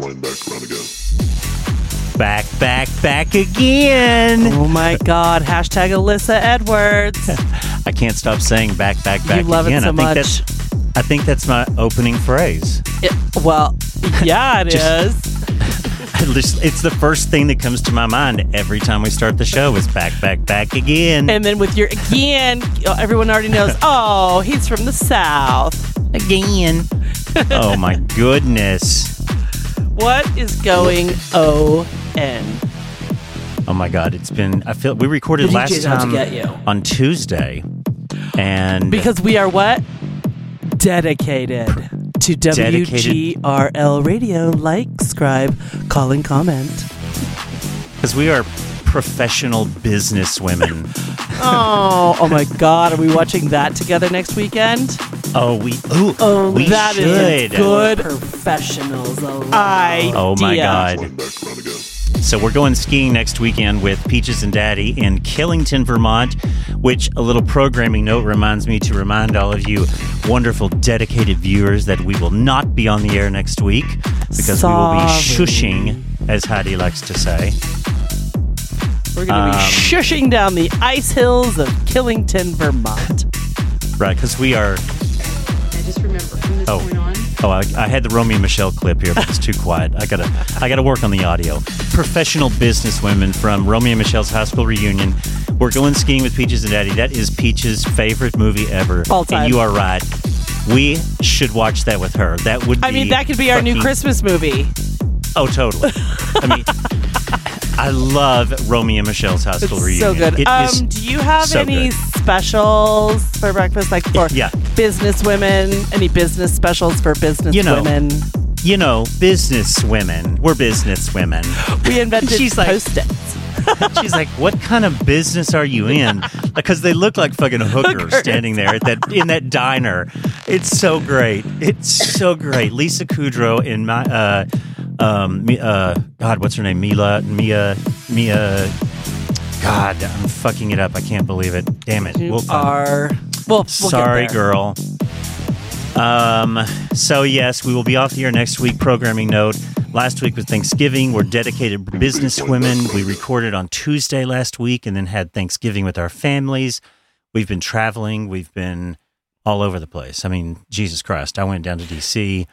line back around again. Back, back, back again. Oh my God. Hashtag Alyssa Edwards. I can't stop saying back, back, back You love it so I think much. that's I think that's my opening phrase. It- well, yeah, it Just- is. It's the first thing that comes to my mind every time we start the show is back, back, back again. And then with your again, everyone already knows, oh, he's from the South. again. oh my goodness. What is going on? Oh my god, it's been I feel we recorded The last DJ's out to time get you. on Tuesday. And Because we are what? Dedicated to Dedicated. WGRL radio. Like, subscribe, call, and comment. because we are professional business women. Oh, oh my God. Are we watching that together next weekend? Oh, we ooh, Oh, we that is should. good Professionals idea. Oh my god. Line back around again. So we're going skiing next weekend with Peaches and Daddy in Killington, Vermont, which a little programming note reminds me to remind all of you wonderful dedicated viewers that we will not be on the air next week because we will be shushing, as Heidi likes to say. We're going to be Um, shushing down the ice hills of Killington, Vermont. Right, because we are. I just remember from this Oh. point on. Oh, I, I had the Romy and Michele clip here, but it's too quiet. I gotta, I gotta work on the audio. Professional businesswomen from Romy and Michele's high school reunion. We're going skiing with Peaches and Daddy. That is Peaches' favorite movie ever. All time. And you are right. We should watch that with her. That would. Be I mean, that could be our new Christmas movie. Oh, totally. I mean, I love Romy and Michele's high school It's reunion. so good. It Um, is- do you have so any good. specials for breakfast, like for Yeah. Business women? Any business specials for business You know. women? you know, business women. We're business women. We invented She's like- post-its. She's like, "What kind of business are you in?" Because they look like fucking hookers standing there at that in that diner. It's so great. It's so great. Lisa Kudrow in my uh, um, uh, God, what's her name? Mila, Mia, Mia. God, I'm fucking it up. I can't believe it. Damn it. You We'll- are well. We'll Sorry, girl. Um, so yes, we will be off the air next week. Programming note: Last week was Thanksgiving. We're dedicated business women. We recorded on Tuesday last week, and then had Thanksgiving with our families. We've been traveling. We've been all over the place. I mean, Jesus Christ! I went down to DC.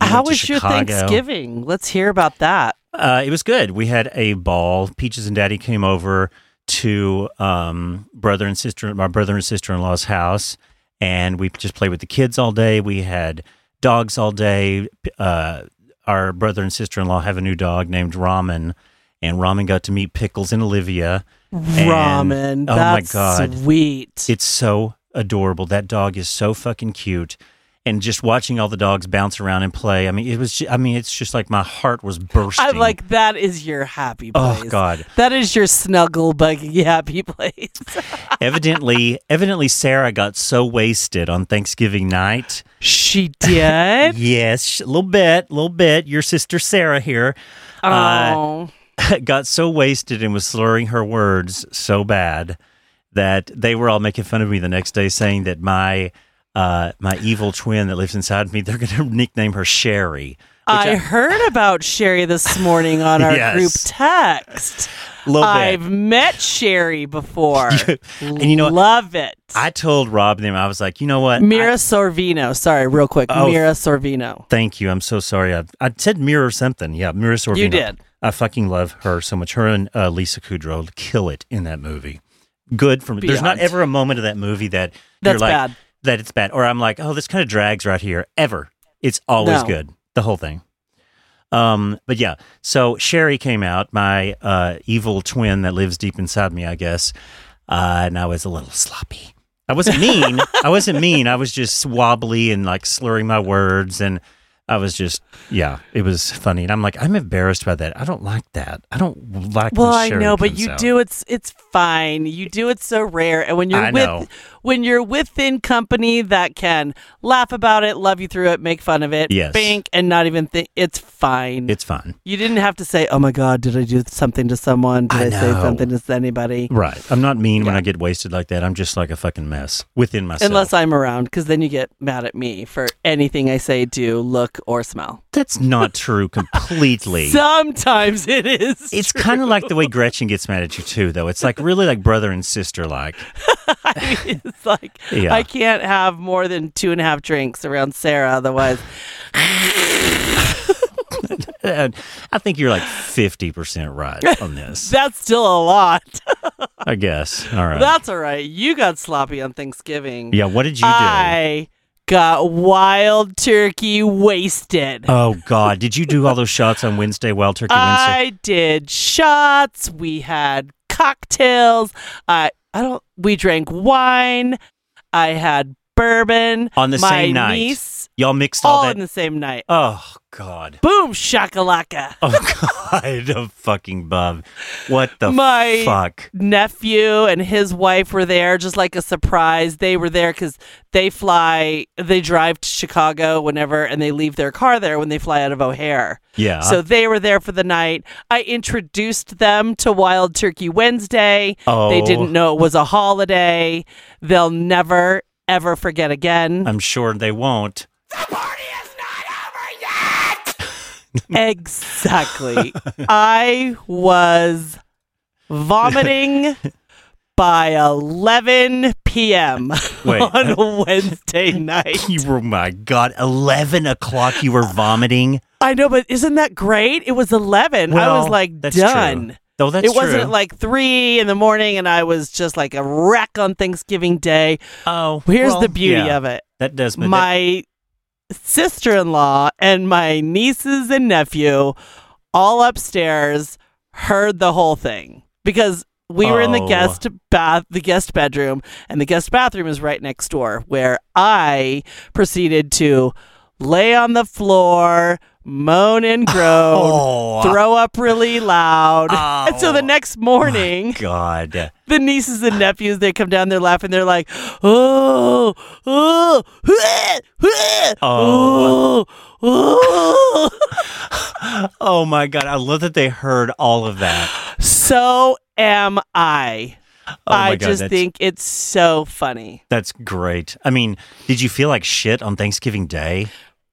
How to was your Thanksgiving? Let's hear about that. Uh, it was good. We had a ball. Peaches and Daddy came over to um, brother and sister, my brother and sister in law's house, and we just played with the kids all day. We had dogs all day. Uh, our brother and sister in law have a new dog named Ramen, and Ramen got to meet Pickles and Olivia. And- Ramen. oh my God. sweet. It's so adorable. That dog is so fucking cute. And just watching all the dogs bounce around and play, I mean, it was. ju- I mean, it's just like my heart was bursting. I'm like that is your happy place. Oh God! That is your snuggle buggy happy place. evidently, evidently, Sarah got so wasted on Thanksgiving night. she did. Yes, a little bit, a little bit. Your sister Sarah here uh, oh. got so wasted and was slurring her words so bad that they were all making fun of me the next day, saying that my uh, my evil twin that lives inside me, they're going to nickname her Sherry. I, heard about Sherry this morning on our Yes. group text. I've met Sherry before. And you know love it. I told Rob them I was like, you know what? Mira I- Sorvino. Sorry, real quick. Oh. Mira Sorvino. Thank you. I'm so sorry. I, I said Mira something. Yeah, Mira Sorvino. You did. I fucking love her so much. Her and uh, Lisa Kudrow kill it in that movie. Good for me. There's not ever a moment of that movie that That's you're like bad. That it's bad, or I'm like, oh, this kind of drags right here. Ever. It's always No. good. The whole thing. Um, but yeah, so Sherry came out, my uh, evil twin that lives deep inside me, I guess, uh, and I was a little sloppy. I wasn't mean. I wasn't mean. I was just wobbly and like slurring my words, and I was just yeah, it was funny. And I'm like, I'm embarrassed by that. I don't like that. I don't like. Well, I know, but you out. do it's it's fine. You do it so rare, and when you're I with know. When you're within company that can laugh about it, love you through it, make fun of it, Yes. bink, and not even think it's fine. It's fun. you didn't have to say, "Oh my God, did I do something to someone? Did I I, say something to anybody?" Right. I'm not mean when I get wasted like that. I'm just like a fucking mess within myself. Unless I'm around, because then you get mad at me for anything I say, do, look, or smell. That's not true completely. Sometimes it is. it's kind of like the way Gretchen gets mad at you too, though. It's like really like brother and sister like. it's like Yeah. I can't have more than two and a half drinks around Sarah, otherwise And I think you're like fifty percent right on this. that's still a lot. I guess. All right. That's all right. You got sloppy on Thanksgiving. yeah. What did you do? I got wild turkey wasted. Oh God! Did you do all those shots on Wednesday, Wild Turkey Wednesday? I did shots. We had cocktails. I I don't. We drank wine. I had bourbon On the My same night. Niece, Y'all mixed all, all that. in the same night. oh God! Boom shakalaka. Oh God! Oh fucking bub! What the fuck? My- fuck? nephew and his wife were there just like a surprise they were there because they fly they drive to chicago whenever and they leave their car there when they fly out of o'hare Yeah. so they were there for the night i introduced them to wild turkey wednesday oh, they didn't know it was a holiday they'll never ever forget again I'm sure they won't. Exactly i was vomiting by 11 p.m. Wait. on uh, Wednesday night. You oh were, my God, 11 o'clock, you were vomiting. I know, but isn't that great? It was 11. I was like done. true. Oh, that's it wasn't true. like three in the morning and I was just like a wreck on Thanksgiving Day. Oh, Here's well, the beauty yeah, of it. That does my sister in law and my nieces and nephew all upstairs heard the whole thing because we were in the Oh. guest bath the guest bedroom and the guest bathroom is right next door where I proceeded to lay on the floor moan and groan Oh. throw up really loud oh. and so the Oh. next morning God. the nieces and nephews they come down they're laughing they're like oh oh oh oh, Oh my God. I love that they heard all of that. so am i Oh i God. just think it's so funny that's great. I mean, did you feel like shit on Thanksgiving Day?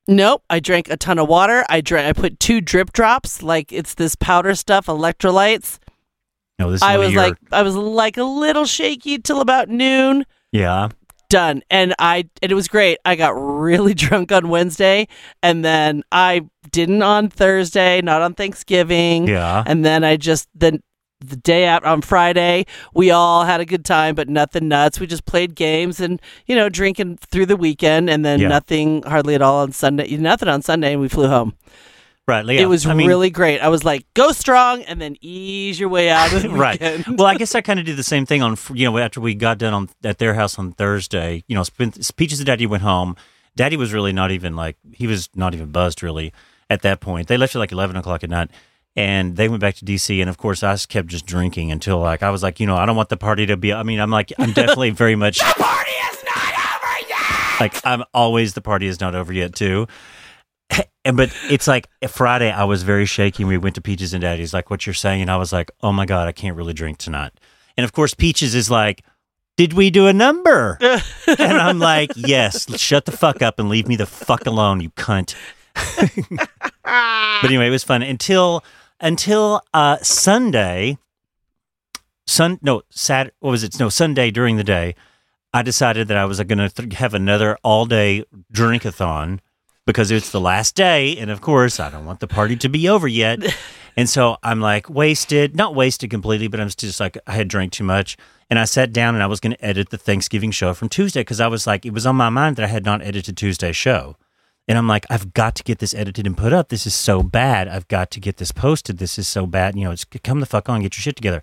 Nope i drank a ton of water. I drank i put two DripDrops like it's this powder stuff electrolytes. No, this is i was your- like i was like a little shaky till about noon. Yeah. done. And i and it was great. I got really drunk on wednesday and then i didn't on thursday not on thanksgiving. Yeah. and then i just then the day out on friday we all had a good time but nothing nuts we just played games and you know drinking through the weekend and then Yeah. nothing hardly at all on sunday nothing on sunday and we flew home Right. Yeah. it was I mean, really great i was like go strong and then ease your way out of the right. well, I guess I kind of did the same thing on you know after we got done on at their house on Thursday. You know, spent, Peaches and Daddy went home. Daddy was really not even like he was not even buzzed really at that point. They left at like eleven o'clock at night, and they went back to DC. And of course, I just kept just drinking until like I was like, you know, I don't want the party to be. I mean, I'm like, I'm definitely very much. the party is not over yet. Like I'm always the party is not over yet too. And but it's like Friday, I was very shaky. We went to Peaches and Daddy's, like what you're saying, and I was like, oh my god, I can't really drink tonight. And of course, Peaches is like, did we do a number? and I'm like, yes. Shut the fuck up and leave me the fuck alone, you cunt. but anyway, it was fun until until uh, Sunday. Sun no Sat what was it? No Sunday during the day. I decided that I was going to th- have another all day drinkathon because it's the last day, and of course I don't want the party to be over yet. And so I'm like wasted, not wasted completely, but I'm just like I had drank too much. And I sat down and I was going to edit the Thanksgiving show from Tuesday because I was like, it was on my mind that I had not edited Tuesday's show. And I'm like, I've got to get this edited and put up. This is so bad. I've got to get this posted. This is so bad. You know, it's come the fuck on, get your shit together.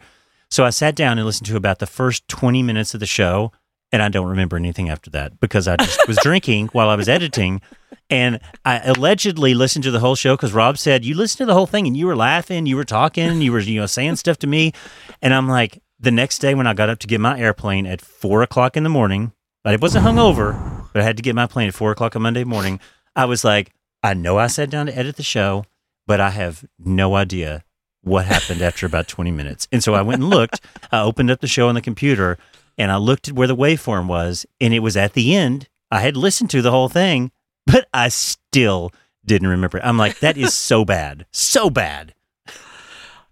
So I sat down and listened to about the first 20 minutes of the show. And I don't remember anything after that because I just was drinking while I was editing. And I allegedly listened to the whole show because Rob said, You listened to the whole thing and you were laughing, you were talking, you were, you know, saying stuff to me. And I'm like, the next day when I got up to get my airplane at four o'clock in the morning, but I wasn't hungover, but I had to get my plane at four o'clock on Monday morning. I was like, I know I sat down to edit the show, but I have no idea what happened after about 20 minutes. And so I went and looked. I opened up the show on the computer and I looked at where the waveform was, and it was at the end. I had listened to the whole thing, but I still didn't remember. it. I'm like, that is so bad. So bad.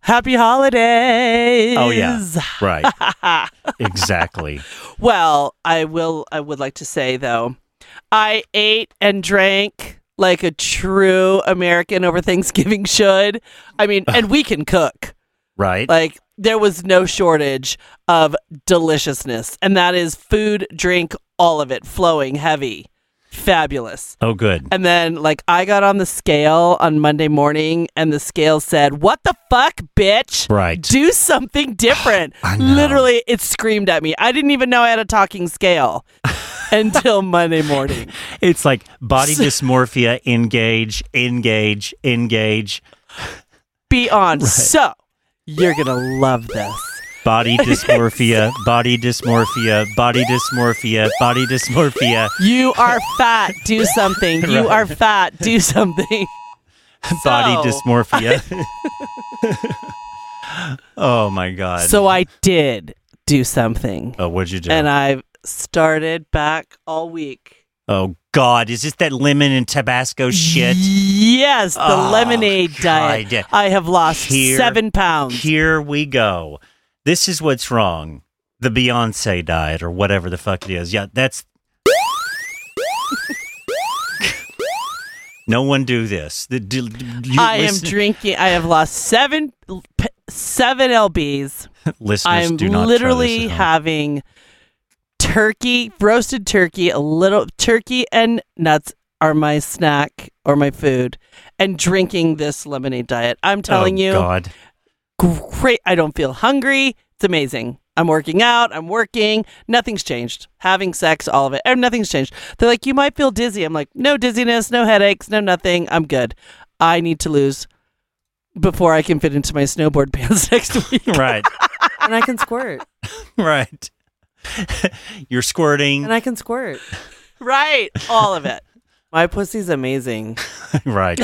Happy holidays. Oh, yeah. Right. exactly. Well, I will I would like to say though, I ate and drank like a true American over Thanksgiving should. I mean, and we can cook. Right. Like there was no shortage of deliciousness, and that is food, drink, all of it flowing, heavy, fabulous. oh, good. And then like I got on the scale on Monday morning and the scale said, "What the fuck, bitch?" Right. Do something different. Literally it screamed at me. I didn't even know I had a talking scale until Monday morning. It's like body dysmorphia, engage, engage, engage. Be on. So, you're going to love this. Body dysmorphia, body dysmorphia, body dysmorphia, body dysmorphia, You are fat. Do something. You Right. are fat. Do something. body So- dysmorphia. oh my god. So I did do something. oh, what'd you do? And I've started back all week. oh god, is this that lemon and Tabasco shit? Yes, the Oh, lemonade diet. I have lost Here- seven pounds. Here we go. This is what's wrong. The Beyonce diet or whatever the fuck it is. Yeah, that's No one do this. The, do, you I am drinking. I have lost seven p- seven lbs. listeners I'm do not literally this at home. having turkey, roasted turkey, a little turkey and nuts are my snack or my food, and drinking this lemonade diet. I'm telling oh, you, God. great. I don't feel hungry. It's amazing. I'm working out. I'm working. Nothing's changed. Having sex, all of it. And nothing's changed. They're like, you might feel dizzy. I'm like, no dizziness, no headaches, no nothing. I'm good. I need to lose before I can fit into my snowboard pants next week. Right. and I can squirt. right. You're squirting. And I can squirt. right. All of it. My pussy's amazing. right.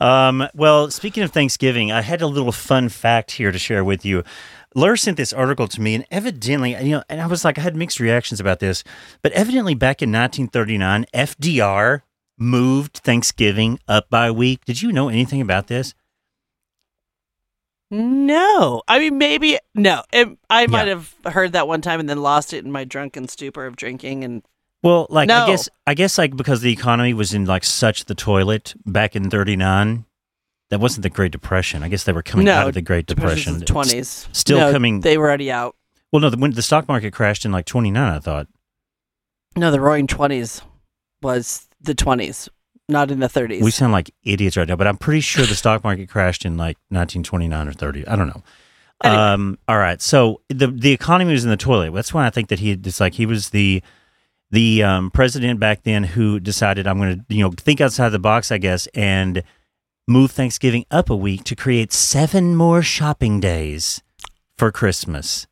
um, well, speaking of Thanksgiving, I had a little fun fact here to share with you. Lur sent this article to me, and evidently, you know, and I was like, I had mixed reactions about this, but evidently, back in 1939, FDR moved Thanksgiving up by a week. Did you know anything about this? No. I mean, maybe, no. It, I might Yeah. have heard that one time and then lost it in my drunken stupor of drinking. And Well, like I guess I guess like because the economy was in like such the toilet back in 39, that wasn't the Great Depression. I guess they were coming No, out of the Great Depression. the 20s. Still No, coming- They were already out. Well, no, the, when the stock market crashed in like 29, I thought. No, the roaring 20s was the 20s, not in the 30s. We sound like idiots right now, but I'm pretty sure the stock market crashed in like 1929 or 30. I don't know. Anyway. Um, all right. So the the economy was in the toilet. That's why I think that he it's like he was the the um, president back then who decided I'm going to you know think outside the box, I guess, and move Thanksgiving up a week to create seven more shopping days for Christmas.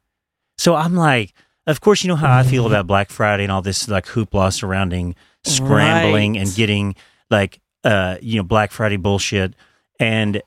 So I'm like, of course, you know how I feel about Black Friday and all this like hoopla surrounding scrambling Right. and getting like uh you know Black Friday bullshit and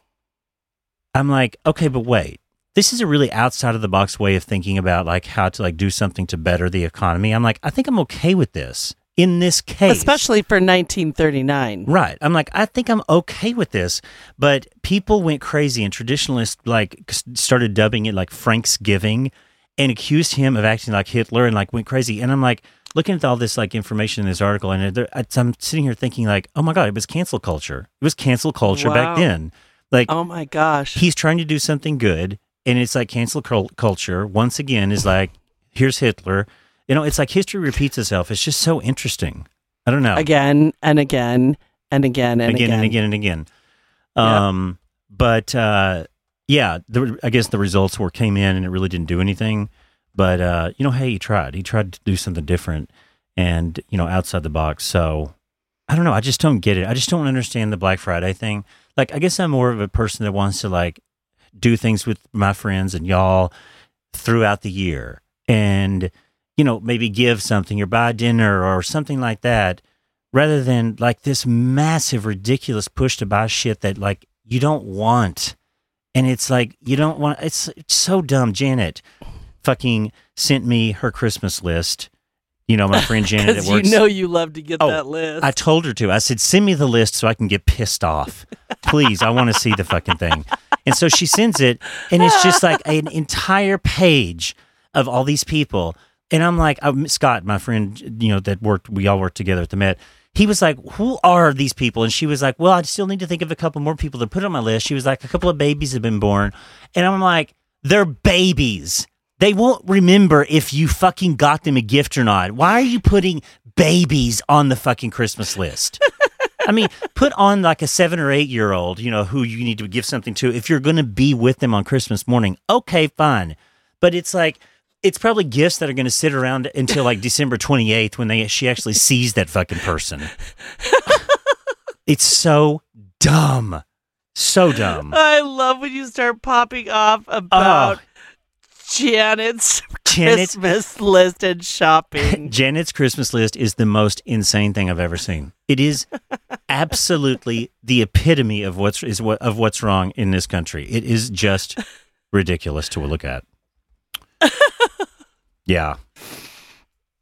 I'm like okay but wait this is a really outside of the box way of thinking about like how to like do something to better the economy I'm like I think I'm okay with this in this case Especially for 1939. Right. I'm like, I think I'm okay with this, but people went crazy and traditionalists like started dubbing it like Franksgiving and accused him of acting like Hitler and like went crazy. And I'm like, looking at all this like information in this article, and there, I'm sitting here thinking like, oh my god, it was cancel culture. It was cancel culture Wow. back then. Like Oh my gosh. he's trying to do something good, and it's like cancel culture once again is like, here's Hitler. You know, it's like history repeats itself. It's just so interesting. I don't know again and again and again and again, again. and again and again. Yeah. Um, but uh, yeah, the, I guess the results were came in and it really didn't do anything. But uh, you know, hey, he tried. He tried to do something different and you know outside the box. So I don't know. I just don't get it. I just don't understand the Black Friday thing. Like, I guess I'm more of a person that wants to like do things with my friends and y'all throughout the year. And you know, maybe give something or buy dinner or something like that, rather than like this massive, ridiculous push to buy shit that like you don't want. And it's like, you don't want, it's, it's so dumb. Janet fucking sent me her Christmas list. You know, my friend Janet at Because you know you love to get Oh, that list. I told her to. I said, send me the list so I can get pissed off. Please, I want to see the fucking thing. And so she sends it, and it's just like an entire page of all these people. And I'm like, oh, I'm, Scott, my friend, you know, that worked, we all worked together at the Met. He was like, Who are these people? And she was like, Well, I still need to think of a couple more people to put on my list. She was like, A couple of babies have been born. And I'm like, They're babies. They won't remember if you fucking got them a gift or not. Why are you putting babies on the fucking Christmas list? I mean, put on like a seven or eight year old, you know, who you need to give something to. If you're going to be with them on Christmas morning, okay, fine. But it's like, it's probably gifts that are going to sit around until like December 28th when they she actually sees that fucking person. it's so dumb. So dumb. I love when you start popping off about Janet's Janet's Christmas list and shopping. Janet's Christmas list is the most insane thing I've ever seen. It is absolutely the epitome of what's is what of what's wrong in this country. It is just ridiculous to look at. Yeah.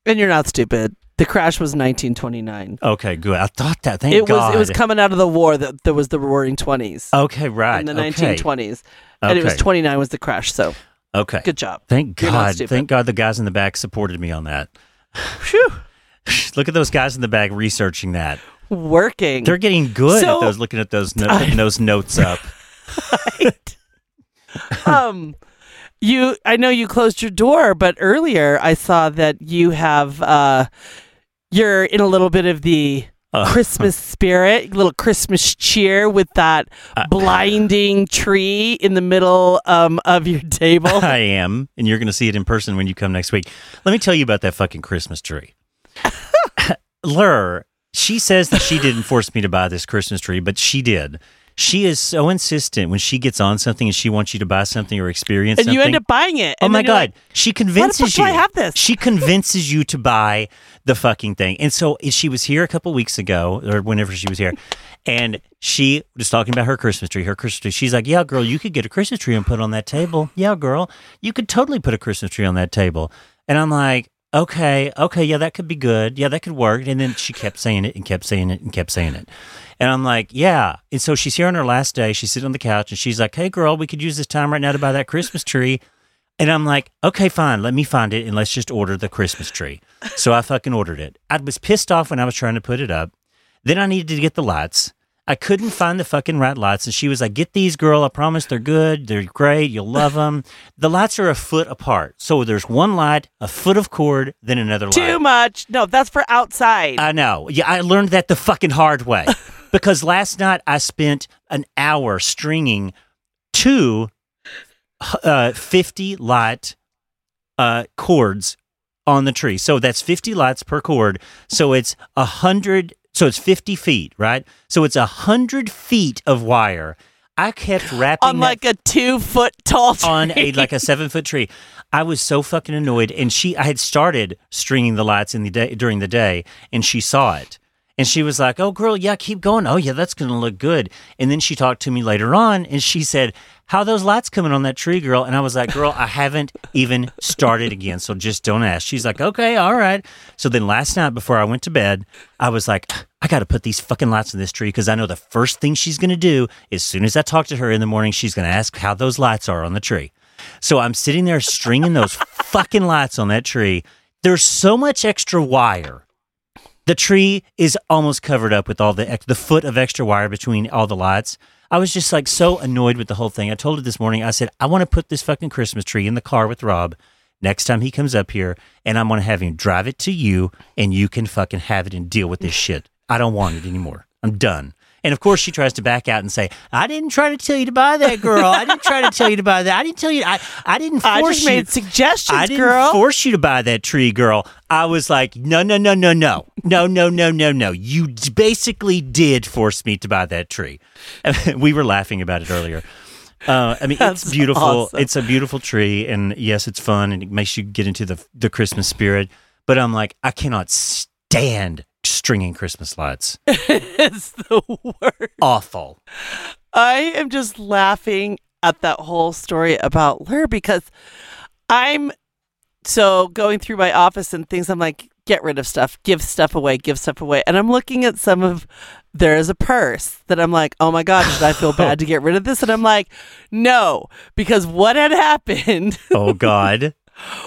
and you're not stupid. The crash was 1929. Okay. Good. I thought that. Thank it God. was it was coming out of the war that there was the roaring 20s. okay. Right. in the okay. 1920s. And it was 29 was the crash. So Okay. good job. Thank You're God. Thank God the guys in the back supported me on that. Phew. Look at those guys in the back researching that. Working. They're getting good So- at those. Looking at those no- putting those notes up. um you I know you closed your door, but earlier I saw that you have uh you're in a little bit of the Uh, Christmas spirit, little Christmas cheer with that Uh, blinding tree in the middle um, of your table. I am, and you're going to see it in person when you come next week. Let me tell you about that fucking Christmas tree. Lur, she says that she didn't force me to buy this Christmas tree, but she did. She is so insistent when she gets on something and she wants you to buy something or experience and something. you end up buying it. Oh my god, like, she convinces you. I have this? She convinces you to buy the fucking thing. And so eh, she was here a couple weeks ago, or whenever she was here, and she was talking about her Christmas tree. Her Christmas tree. She's like, "Yeah, girl, you could get a Christmas tree and put it on that table. Yeah, girl, you could totally put a Christmas tree on that table." And I'm like, "Okay, okay, yeah, that could be good. Yeah, that could work." And then she kept saying it and kept saying it and kept saying it. And I'm like, yeah. And so she's here on her last day. She's sitting on the couch and she's like, hey, girl, we could use this time right now to buy that Christmas tree. And I'm like, okay, fine. Let me find it and let's just order the Christmas tree. So I fucking ordered it. I was pissed off when I was trying to put it up. Then I needed to get the lights. I couldn't find the fucking right lights. And she was like, get these, girl. I promise they're good. They're great. You'll love them. The lights are a foot apart. So there's one light, a foot of cord, then another light. Too much. No, that's for outside. I know. Yeah, I learned that the fucking hard way. because last night I spent an hour stringing two uh, 50 light uh, cords on the tree. So that's 50 lights per cord. So it's a hundred. So it's 50 feet, right? So it's a hundred feet of wire. I kept wrapping on like a two foot tall tree. on a like a seven foot tree. I was so fucking annoyed, and she I had started stringing the lights in the day during the day, and she saw it, and she was like, "Oh, girl, yeah, keep going. Oh, yeah, that's gonna look good." And then she talked to me later on, and she said, "How those lights coming on that tree, girl?" And I was like, "Girl, I haven't even started again, so just don't ask." She's like, "Okay, all right." So then last night before I went to bed, I was like. I got to put these fucking lights in this tree because I know the first thing she's going to do as soon as I talk to her in the morning, she's going to ask how those lights are on the tree. So I'm sitting there stringing those fucking lights on that tree. There's so much extra wire. The tree is almost covered up with all the the foot of extra wire between all the lights. I was just like so annoyed with the whole thing. I told her this morning. I said I want to put this fucking Christmas tree in the car with Rob next time he comes up here, and I'm gonna have him drive it to you, and you can fucking have it and deal with this shit. I don't want it anymore. I'm done. And of course, she tries to back out and say, "I didn't try to tell you to buy that, girl. I didn't try to tell you to buy that. I didn't tell you. I, I didn't force I just you. made suggestions, I didn't girl. force you to buy that tree, girl. I was like, no, no, no, no, no, no, no, no, no, no. You d- basically did force me to buy that tree. we were laughing about it earlier. Uh, I mean, it's beautiful. awesome. It's a beautiful tree, and yes, it's fun, and it makes you get into the the Christmas spirit. But I'm like, I cannot stand stringing Christmas lights. it's the worst. Awful. I am just laughing at that whole story about Lur because I'm so going through my office and things. I'm like, get rid of stuff, give stuff away, give stuff away. And I'm looking at some of there's a purse that I'm like, oh my God, should I feel bad to get rid of this? And I'm like, no, because what had happened Oh God.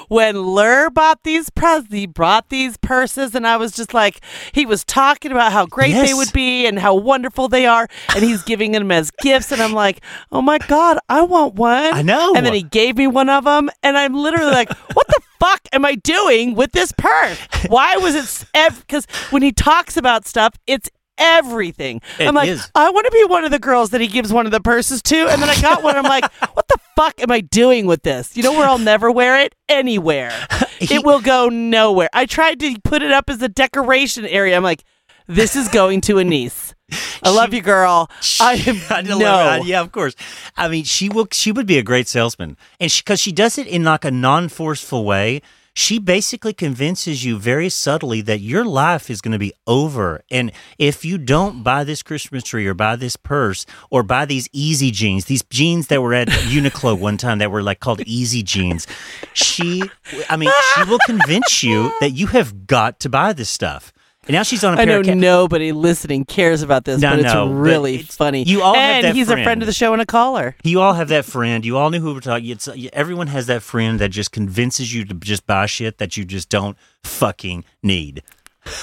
when Lur bought these pres he brought these purses and I was just like he was talking about how great they would be and how wonderful they are and he's giving them as gifts and I'm like oh my god I want one. I know. and then he gave me one of them and I'm literally like what the fuck am I doing with this purse? Why was it because when he talks about stuff it's everything It I'm like is. I want to be one of the girls that he gives one of the purses to and then I got one I'm like what the fuck am I doing with this you know where I'll never wear it anywhere He- it will go nowhere. I tried to put it up as a decoration area. I'm like, this is going to a niece. I love you, girl. I am I know, no. yeah, of course. I mean, she will. She would be a great salesman, and because she, does it in like a non-forceful way, she basically convinces you very subtly that your life is going to be over, and if you don't buy this Christmas tree or buy this purse or buy these easy jeans, these jeans that were at Uniqlo one time that were like called easy jeans, she, I mean, she will convince you that you have got to buy this stuff. And now she's on a I know of ca- nobody listening cares about this, No, but it's no, but really it's- funny. you all have and that he's a friend. friend of the show and a caller. You all have that friend. You all knew who we're talking. It's everyone has that friend that just convinces you to just buy shit that you just don't fucking need.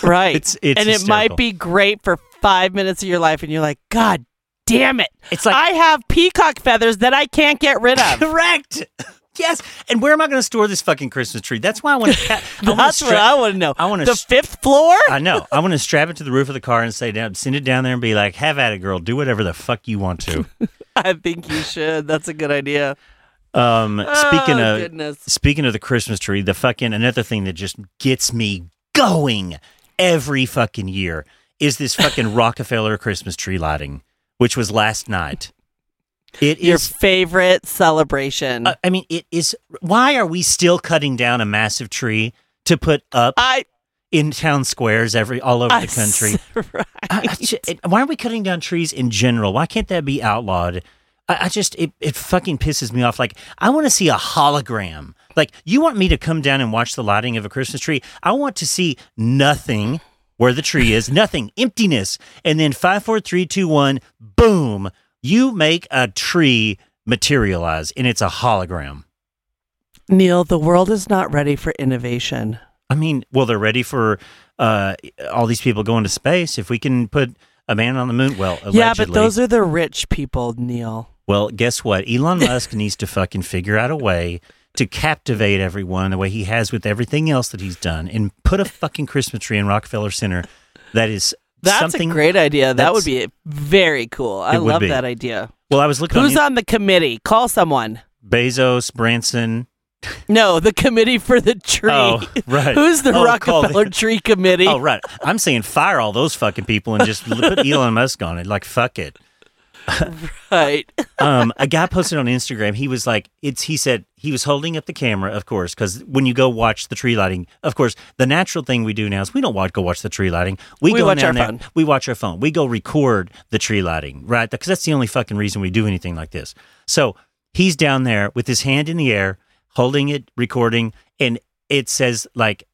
Right. It's- it's and it might be great for five minutes of your life, and you're like, God damn it. It's like- I have peacock feathers that I can't get rid of. Correct. Yes. And where am I going to store this fucking Christmas tree? That's why I want to. That's what I want to know. I wanna the s- fifth floor? I know. I want to strap it to the roof of the car and say, down, send it down there and be like, "Have at it, girl. Do whatever the fuck you want to." I think you should. That's a good idea. Um, speaking oh, of goodness. Speaking of the Christmas tree, the fucking another thing that just gets me going every fucking year is this fucking Rockefeller Christmas tree lighting, which was last night. It Your is. favorite celebration. uh, I mean, it is. Why are we still cutting down a massive tree to put up I in town squares every all over I the country? right. I, why are we cutting down trees in general? Why can't that be outlawed? I, I just it, it fucking pisses me off. Like I want to see a hologram. Like you want me to come down and watch the lighting of a Christmas tree? I want to see nothing where the tree is, nothing, emptiness, and then five, four, three, two, one, boom! You make a tree materialize, and it's a hologram. Neil, the world is not ready for innovation. I mean, well, they're ready for uh, all these people going to space. If we can put a man on the moon, well, allegedly. Yeah, but those are the rich people, Neil. Well, guess what? Elon Musk needs to fucking figure out a way to captivate everyone the way he has with everything else that he's done and put a fucking Christmas tree in Rockefeller Center that is That's something a great idea. That would be very cool. I love be. that idea. Well, I was looking Who's on on the committee? Call someone. Bezos, Branson. No, the committee for the tree. Oh, right. Who's the Oh, Rockefeller the- Tree Committee? Oh, right. I'm saying fire all those fucking people and just put Elon Musk on it. Like, fuck it. Right. um, a guy posted on Instagram. He was like, "It's." He said he was holding up the camera, of course, because when you go watch the tree lighting, of course, the natural thing we do now is we don't watch, go watch the tree lighting. We, We go watch our there, phone. We watch our phone. We go record the tree lighting, right? Because that's the only fucking reason we do anything like this. So he's down there with his hand in the air, holding it, recording, and it says like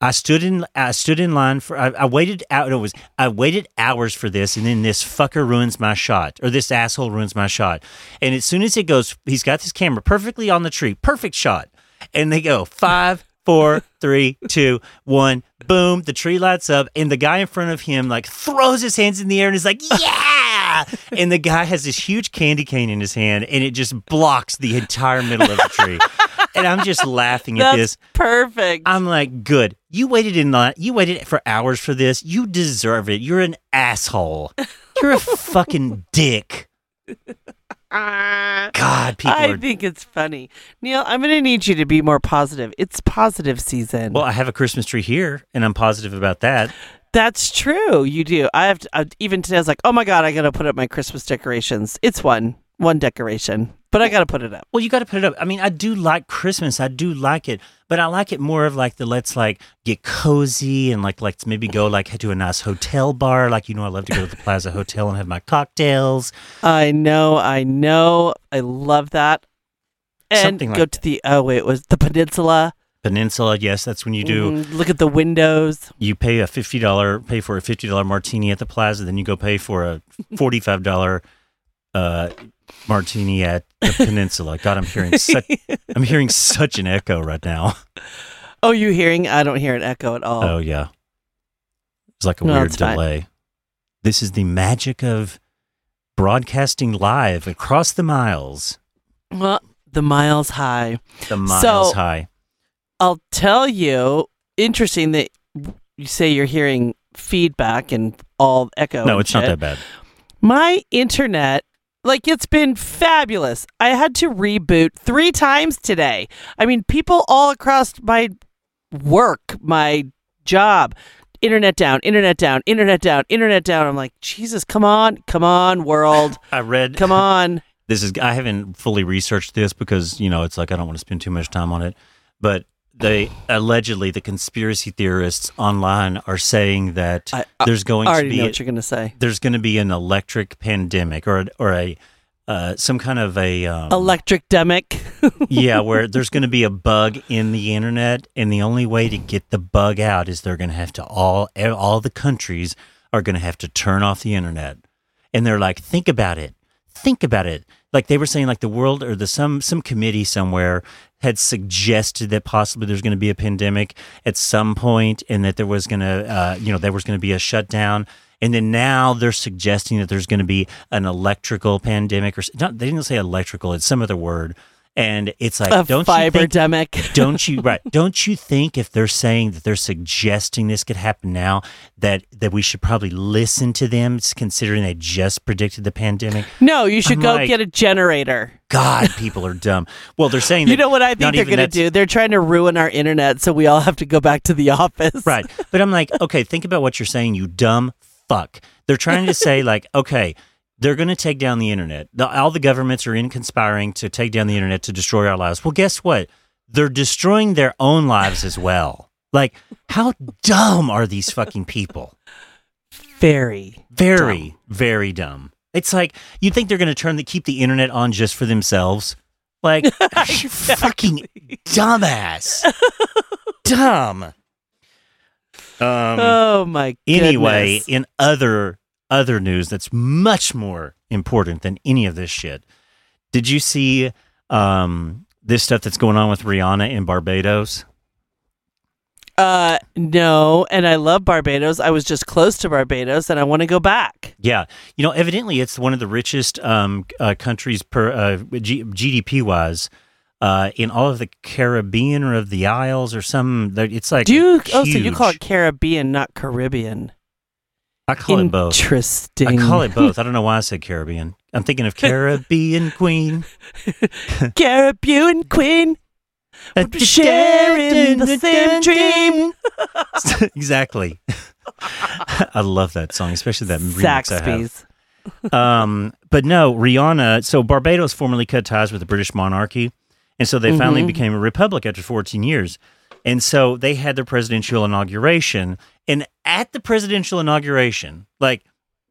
I stood in I stood in line for I, I waited out it was I waited hours for this and then this fucker ruins my shot or this asshole ruins my shot. And as soon as it goes he's got this camera perfectly on the tree, perfect shot. And they go five, four, three, two, one, boom, the tree lights up, and the guy in front of him like throws his hands in the air and is like, Yeah And the guy has this huge candy cane in his hand and it just blocks the entire middle of the tree. and I'm just laughing at That's this. perfect. I'm like, good. You waited in line. You waited for hours for this. You deserve it. You're an asshole. You're a fucking dick. God, people I are. think it's funny. Neil, I'm going to need you to be more positive. It's positive season. Well, I have a Christmas tree here, and I'm positive about that. That's true. You do. I have to, uh, even today. I was like, oh my god, I got to put up my Christmas decorations. It's one. one decoration, but I got to put it up. Well, you got to put it up. I mean, I do like Christmas. I do like it, but I like it more of like the let's like get cozy and like let's maybe go like to a nice hotel bar. Like you know, I love to go to the Plaza Hotel and have my cocktails. I know, I know. I love that. And Something like go to the oh wait, it was the peninsula. Peninsula, yes, that's when you do. Mhm. Look at the windows. You pay a fifty dollar, pay for a fifty dollar martini at the Plaza, then you go pay for a forty five dollar uh, martini at the Peninsula. God, I'm hearing such, I'm hearing such an echo right now. Oh, you hearing? I don't hear an echo at all. Oh yeah, it's like a No, weird it's fine. delay. This is the magic of broadcasting live across the miles, Well, the miles high. the miles So- high. I'll tell you. Interesting that you say you're hearing feedback and all echo. no, it's not that bad. My internet, like it's been fabulous. I had to reboot three times today. I mean, people all across my work, my job, internet down, internet down, internet down, internet down. I'm like, Jesus, come on, come on, world, I read. come on. This is. I haven't fully researched this because you know it's like I don't want to spend too much time on it, but. They allegedly the conspiracy theorists online are saying that I, I there's going to already be know what you're gonna say. there's going to be an electric pandemic or or a uh, some kind of a um, Electric demic. yeah, where there's going to be a bug in the internet, and the only way to get the bug out is they're going to have to all all the countries are going to have to turn off the internet, and they're like, think about it, think about it. Like they were saying, like the world or the some some committee somewhere had suggested that possibly there's going to be a pandemic at some point, and that there was going to, uh, you know, there was going to be a shutdown. And then now they're suggesting that there's going to be an electrical pandemic, or not, they didn't say electrical; it's some other word. And it's like, A don't you fiber think don't you right don't you think if they're saying that they're suggesting this could happen now that that we should probably listen to them considering they just predicted the pandemic No, you should I'm go like- get a generator. god people are dumb well they're saying You know what I think they're going to do? They're trying to ruin our internet so we all have to go back to the office. right but i'm like okay think about what you're saying you dumb fuck they're trying to say like okay they're going to take down the internet. The, all the governments are in conspiring to take down the internet to destroy our lives. Well guess what? They're destroying their own lives as well. Like how dumb are these fucking people? Very. very very dumb. It's like you think they're going to turn the keep the internet on just for themselves? Like you fucking dumbass? Dumb. Um oh my goodness. anyway in other other news that's much more important than any of this shit did you see um this stuff that's going on with rihanna in barbados Uh, no, and I love Barbados. I was just close to Barbados, and I want to go back. Yeah, you know, evidently it's one of the richest um, uh, countries per uh, G- GDP wise uh, in all of the Caribbean or of the Isles or some. It's like Do you? Oh, so you call it Caribbean, not Caribbean? I call it both. Interesting. I call it both. I don't know why I said Caribbean. I'm thinking of Caribbean Queen. Caribbean Queen. We're sharing the same dream. exactly. I love that song, especially that remix. Um, but no, Rihanna. So Barbados formally cut ties with the British monarchy, and so they finally Mhm. became a republic after 14 years. And so they had their presidential inauguration, and at the presidential inauguration, like,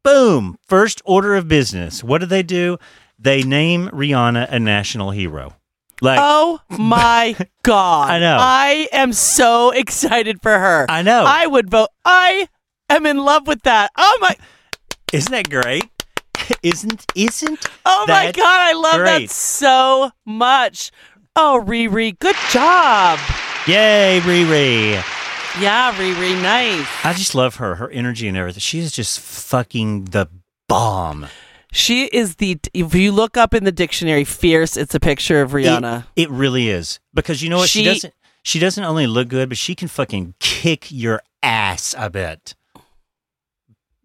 boom, first order of business. What do they do? They name Rihanna a national hero. Like, Oh my God. I know. I am so excited for her. I know, I would vote. I am in love with that. Oh my isn't that great? Isn't isn't oh my god, I love great. that so much. Oh Riri, good job. Yay, Riri? Yeah, Riri, nice. I just love her, her energy and everything. She is just fucking the bomb. She is the if you look up in the dictionary fierce, it's a picture of Rihanna. It, it really is because you know what she, She- doesn't. She doesn't only look good, but she can fucking kick your ass. I bet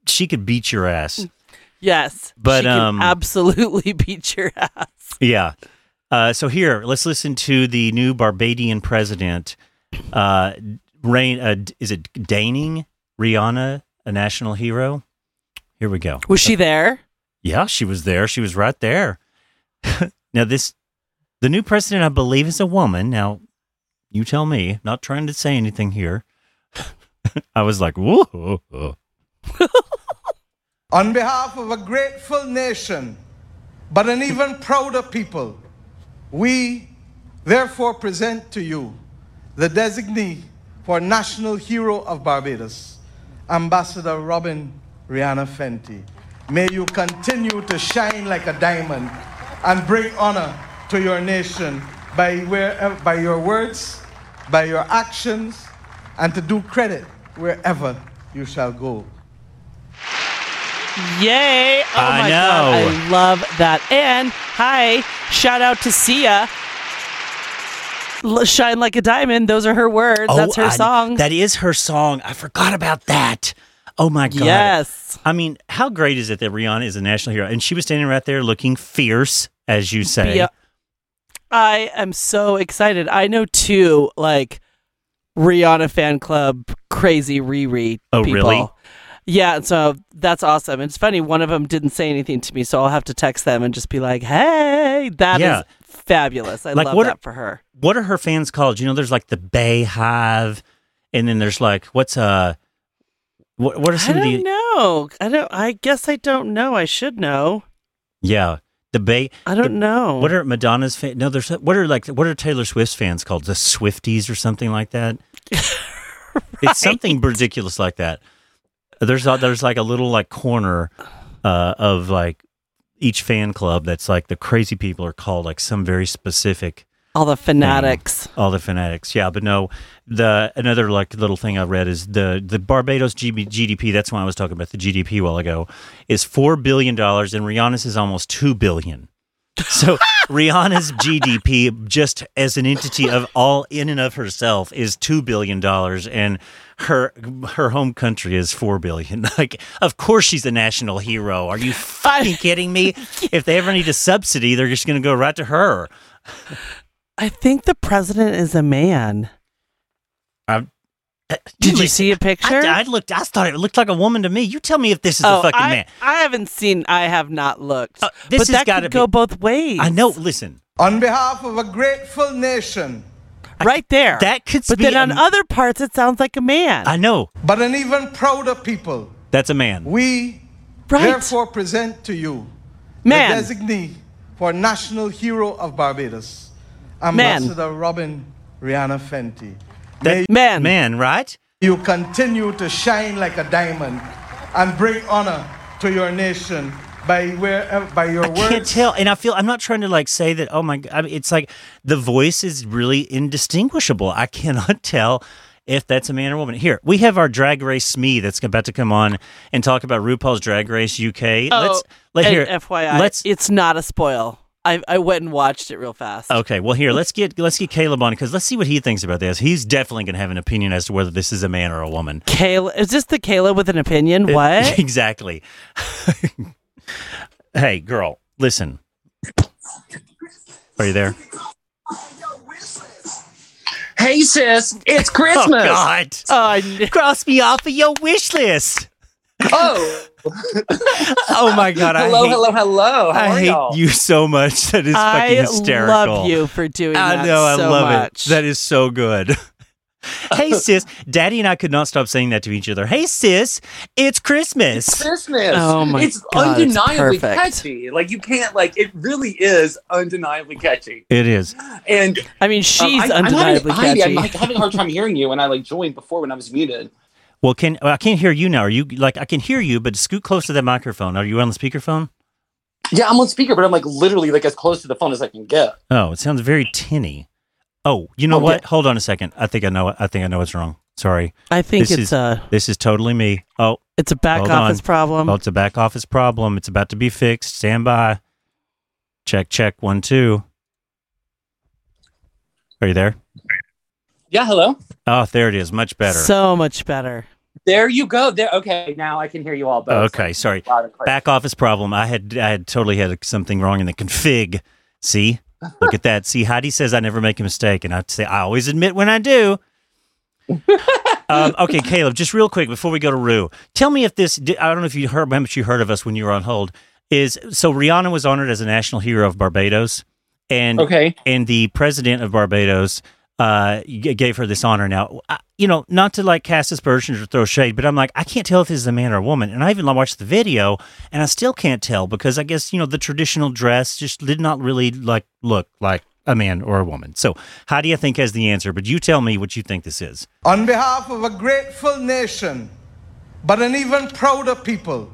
she could beat your ass. yes. But, she can um, absolutely beat your ass. Yeah. Uh, so here, let's listen to the new Barbadian president. Uh, Rain, uh, is it Daning Rihanna, a national hero? Here we go. Was she there? Yeah, she was there. She was right there. now this the new president I believe is a woman. Now you tell me, not trying to say anything here. I was like, whoa. On behalf of a grateful nation, but an even prouder people, we therefore present to you the designee for National Hero of Barbados, Ambassador Robin Rihanna Fenty. May you continue to shine like a diamond and bring honor to your nation by, wherever, by your words, by your actions, and to do credit wherever you shall go. Yay! Oh I my know. god, I love that. And hi, shout out to Sia. L- Shine like a diamond. Those are her words. Oh, That's her Oh, I- song. That is her song. I forgot about that. Oh my god. yes. I mean, how great is it that Rihanna is a national hero? And she was standing right there looking fierce, as you say. Yeah. I am so excited. I know two like Rihanna fan club crazy Riri. Oh, people. really? Yeah, so that's awesome. It's funny. One of them didn't say anything to me, so I'll have to text them and just be like, "Hey, that is Yeah. fabulous. I Like, love what that are- for her." What are her fans called? You know, there's like the BeyHive, and then there's like what's uh, what what are some of don't the know. I don't. I guess I don't know. I should know. yeah the Bay? I don't know. What are Madonna's fans? No, there's what are like what are Taylor Swift's fans called? The Swifties or something like that. It's something ridiculous like that. There's a, there's like a little like corner uh, of like each fan club that's like the crazy people are called like some very specific all the fanatics? all the fanatics. Yeah but no the another like little thing i read is the the barbados GB, gdp that's why i was talking about the gdp a while ago is four billion dollars and rihanna's is almost two billion. So rihanna's gdp just as an entity of all in and of herself is two billion dollars and her her home country is four billion like of course she's a national hero are you fucking kidding me if they ever need a subsidy they're just going to go right to her I think the president is a man. I- Did you see a picture? I, I looked. I thought it looked like a woman to me. You tell me if this is oh, a fucking I, man. I haven't seen. I have not looked. Uh, this but has gotta go both ways. I know. Listen, On behalf of a grateful nation, right there. that could But be then a- on other parts, it sounds like a man. I know but an even prouder people, that's a man. we Right. therefore present to you Man. the designee for National Hero of Barbados, Man. Ambassador Robin Rihanna Fenty. May man. Man, right? you continue to shine like a diamond and bring honor to your nation by wherever uh, by your I words. can't tell, and I feel I'm not trying to like say that. Oh my god, I mean, it's like the voice is really indistinguishable. I cannot tell if that's a man or woman. Here we have our Drag Race me that's about to come on and talk about RuPaul's Drag Race UK. Oh, let's let and here. FYI, Let's it's not a spoil. I I went and watched it real fast. Okay, well here let's get let's get Caleb on because let's see what he thinks about this. He's definitely going to have an opinion as to whether this is a man or a woman. Caleb, is this the Caleb with an opinion? Uh, what? exactly. hey, girl, listen. Are you there? Hey sis, it's Oh Christmas. God! oh, I kn- Cross me off of your wish list. Oh, Oh my God! I hello, hate, hello, hello. How I are hate y'all? you so much. That is fucking hysterical. I love you for doing I that know. I so love much. it. That is so good. hey sis, Daddy and I could not stop saying that to each other. Hey sis, it's Christmas. Christmas. Oh my it's God, it's undeniably perfect. catchy. Like you can't like it really is undeniably catchy. It is. And I mean, um, she's I, I'm undeniably having, catchy. I'm like, having a hard time hearing you, and I like joined before when I was muted. Well, can well, I can't hear you now? Are you like I can hear you, but scoot close to that microphone. Are you on the speakerphone? Yeah, I'm on speaker, but I'm like literally like as close to the phone as I can get. Oh, it sounds very tinny. Oh, you know Oh, what? yeah. Hold on a second. I think I know. I think I know what's wrong. Sorry. I think This it's is- a This is totally me. Oh, it's a back office on. problem. oh, it's a back office problem. It's about to be fixed. Stand by. Check, check. One, two. Are you there? Yeah, hello. Oh, there it is. Much better. So much better. There you go. There. Okay, now I can hear you all. Both. okay, sorry. Loud and clear. Back office problem. I had I had totally had something wrong in the config. See, look at that. See, Heidi says I never make a mistake, and I say I always admit when I do. um, okay, Caleb, just real quick before we go to Rue, tell me if this. I don't know if you heard how much you heard of us when you were on hold. is so Rihanna was honored as a national hero of Barbados, and Okay. and the president of Barbados uh, gave her this honor. Now, I, you know, not to like cast aspersions or throw shade, but I'm like, I can't tell if this is a man or a woman. And I even watched the video, and I still can't tell because I guess you know the traditional dress just did not really like look like a man or a woman. So, how do you think has the answer? But you tell me what you think this is. On behalf of a grateful nation, but an even prouder people,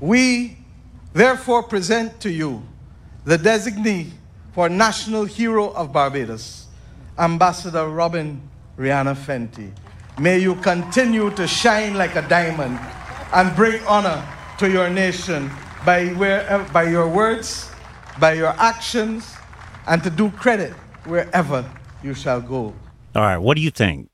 we therefore present to you the designee for National Hero of Barbados, Ambassador Robin Rihanna Fenty. May you continue to shine like a diamond and bring honor to your nation by, where, uh, by your words, by your actions, and to do credit wherever you shall go. All right, what do you think?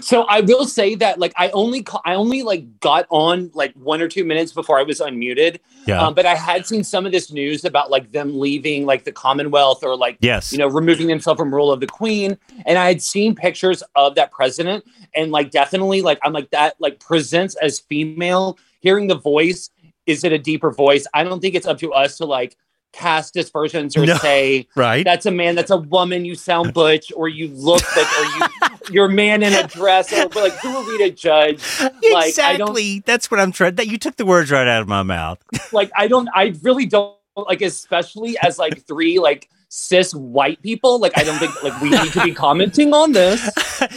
So I will say that like I only ca- I only like got on like one or two minutes before I was unmuted. Yeah. Um, but I had seen some of this news about like them leaving like the Commonwealth or like yes. you know removing themselves from rule of the Queen, and I had seen pictures of that president, and like definitely like I'm like that like presents as female. Hearing the voice, is it a deeper voice? I don't think it's up to us to like cast dispersions or No. say right. that's a man, that's a woman, you sound butch, or you look like, or you, you're man in a dress, or like, who are we to judge? Like, I don't, exactly. That's what I'm trying. That you took the words right out of my mouth. like, I don't, I really don't, like, especially as like three, like, cis white people, like, I don't think, like, we need to be commenting on this.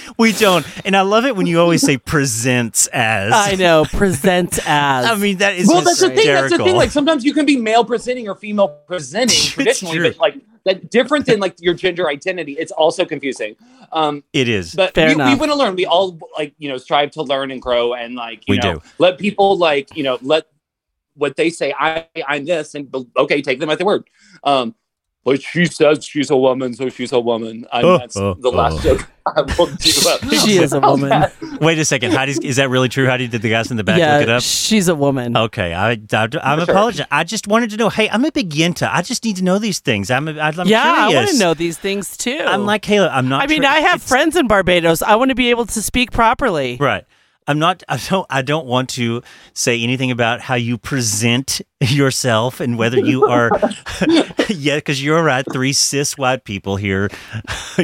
we don't. And I love it when you always say presents as. I know. Present as. I mean, that is well, that's the thing, that's the thing. Like, sometimes you can be male presenting or female presenting traditionally, true. but like, that different than like your gender identity. It's also confusing. Um, it is. but Fair we, we want to learn. We all like you know strive to learn and grow and like you We know do. let people like you know let what they say. I I'm this and okay, take them at their word. Um, but she says she's a woman, so she's a woman. And Oh, that's oh, the last oh. joke I will do. She is a woman. Wait a second. Heidi, is that really true? Heidi, did the guys in the back yeah, look it up? she's a woman. Okay, I, I, I'm sure. apologizing. I just wanted to know. Hey, I'm a big yenta. I just need to know these things. I'm, I'm yeah, I want to know these things too. I'm like Kayla. I'm not. I mean, tra- I have friends in Barbados. I want to be able to speak properly. Right. I'm not. I don't. I don't want to say anything about how you present yourself and whether you are. yeah, because you're right. Three cis white people here.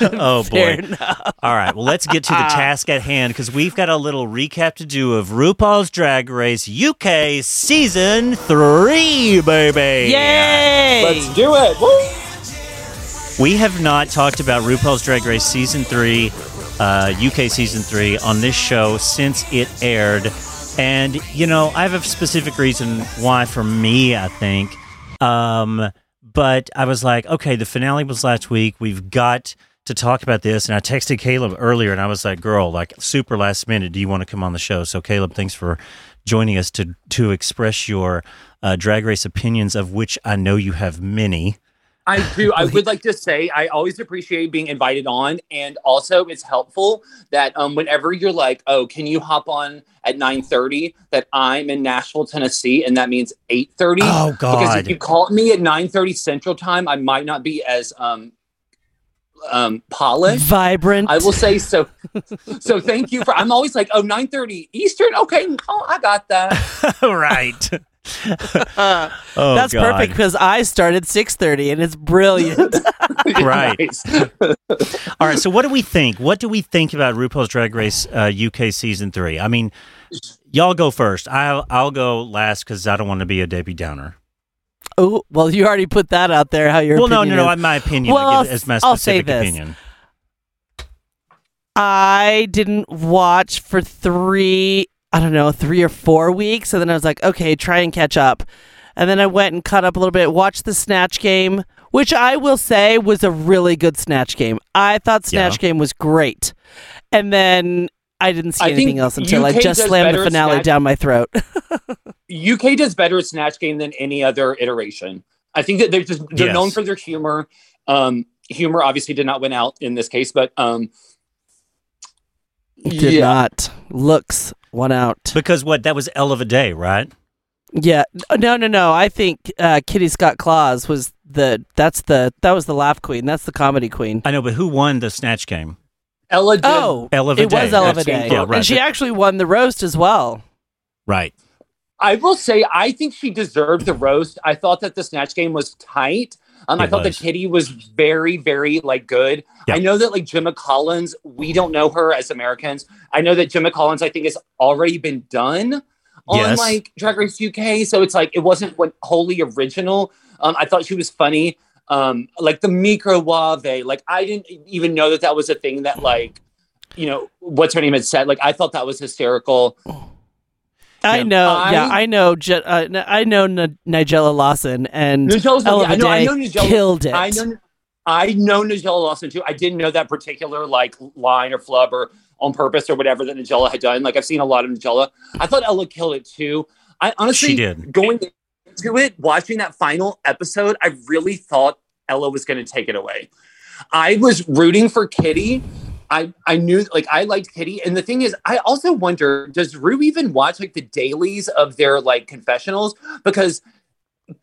oh boy. enough. All right. Well, let's get to the ah. task at hand because we've got a little recap to do of RuPaul's Drag Race UK season three, baby. Yay! Let's do it. Woo! We have not talked about RuPaul's Drag Race season three, uh, UK season three, on this show since it aired. And, you know, I have a specific reason why for me, I think. Um, but I was like, okay, the finale was last week. We've got to talk about this. And I texted Caleb earlier and I was like, girl, like super last minute, do you want to come on the show? So, Caleb, thanks for joining us to, to express your uh, drag race opinions, of which I know you have many. I do. I would like to say I always appreciate being invited on, and also it's helpful that um, whenever you're like, "Oh, can you hop on at 9:30?" That I'm in Nashville, Tennessee, and that means 8:30. Oh, God! Because if you call me at 9:30 Central Time, I might not be as um um polished. Vibrant. I will say so. so thank you for. I'm always like, "Oh, 9:30 Eastern." Okay, oh, I got that. right. Uh, Oh, That's God. perfect because I started 6:30 and it's brilliant. Right. All right. So, what do we think? What do we think about RuPaul's Drag Race uh, UK season three? I mean, y'all go first. I'll I'll go last because I don't want to be a Debbie Downer. oh, well, you already put that out there. How your well, no, no, opinion no. is. My opinion. Well, I I'll give it as my s- I'll say this. opinion. I didn't watch for three, I don't know, three or four weeks. And then I was like, okay, try and catch up. And then I went and caught up a little bit, watched the Snatch game, which I will say was a really good Snatch game. I thought Snatch Yeah. game was great. And then I didn't see I anything else until I just slammed the finale Snatch- down my throat. UK does better at Snatch Game than any other iteration. I think that they're just they're Yes. known for their humor. Um, humor obviously did not win out in this case, but um, Did not. Looks one out. Because what? That was Ella Vaday, right? Yeah. No, no, no. I think uh, Kitty Scott Claus was the that's the that was the laugh queen. That's the comedy queen. I know, but who won the snatch game? Ella did. Oh, Ella it was Day. Ella That's Day. Yeah, right. And she actually won the roast as well. Right. I will say, I think she deserved the roast. I thought that the snatch game was tight. Um, I thought was. that Kitty was very, very like good. I know that like Jim Collins, we don't know her as Americans. I know that Jim Collins, I think, has already been done on Yes. like Drag Race UK. So it's like it wasn't what wholly original. Um, I thought she was funny. Um, like the microwave, like I didn't even know that that was a thing that like, you know, what's her name had said. Like I thought that was hysterical. I Yeah. know. yeah, I- I know. Je- uh, n- I know N- Nigella Lawson and Nigella's Ella yeah, I know, I know Nigella, killed it. I know, I know Nigella Lawson too. I didn't know that particular like line or flub or on purpose or whatever that Nigella had done. Like I've seen a lot of Nigella. I thought Ella killed it too. I honestly She did. going into it, watching that final episode, I really thought Ella was going to take it away. I was rooting for Kitty. I, I knew like I liked Kitty. And the thing is, I also wonder, does Rue even watch like the dailies of their like confessionals? Because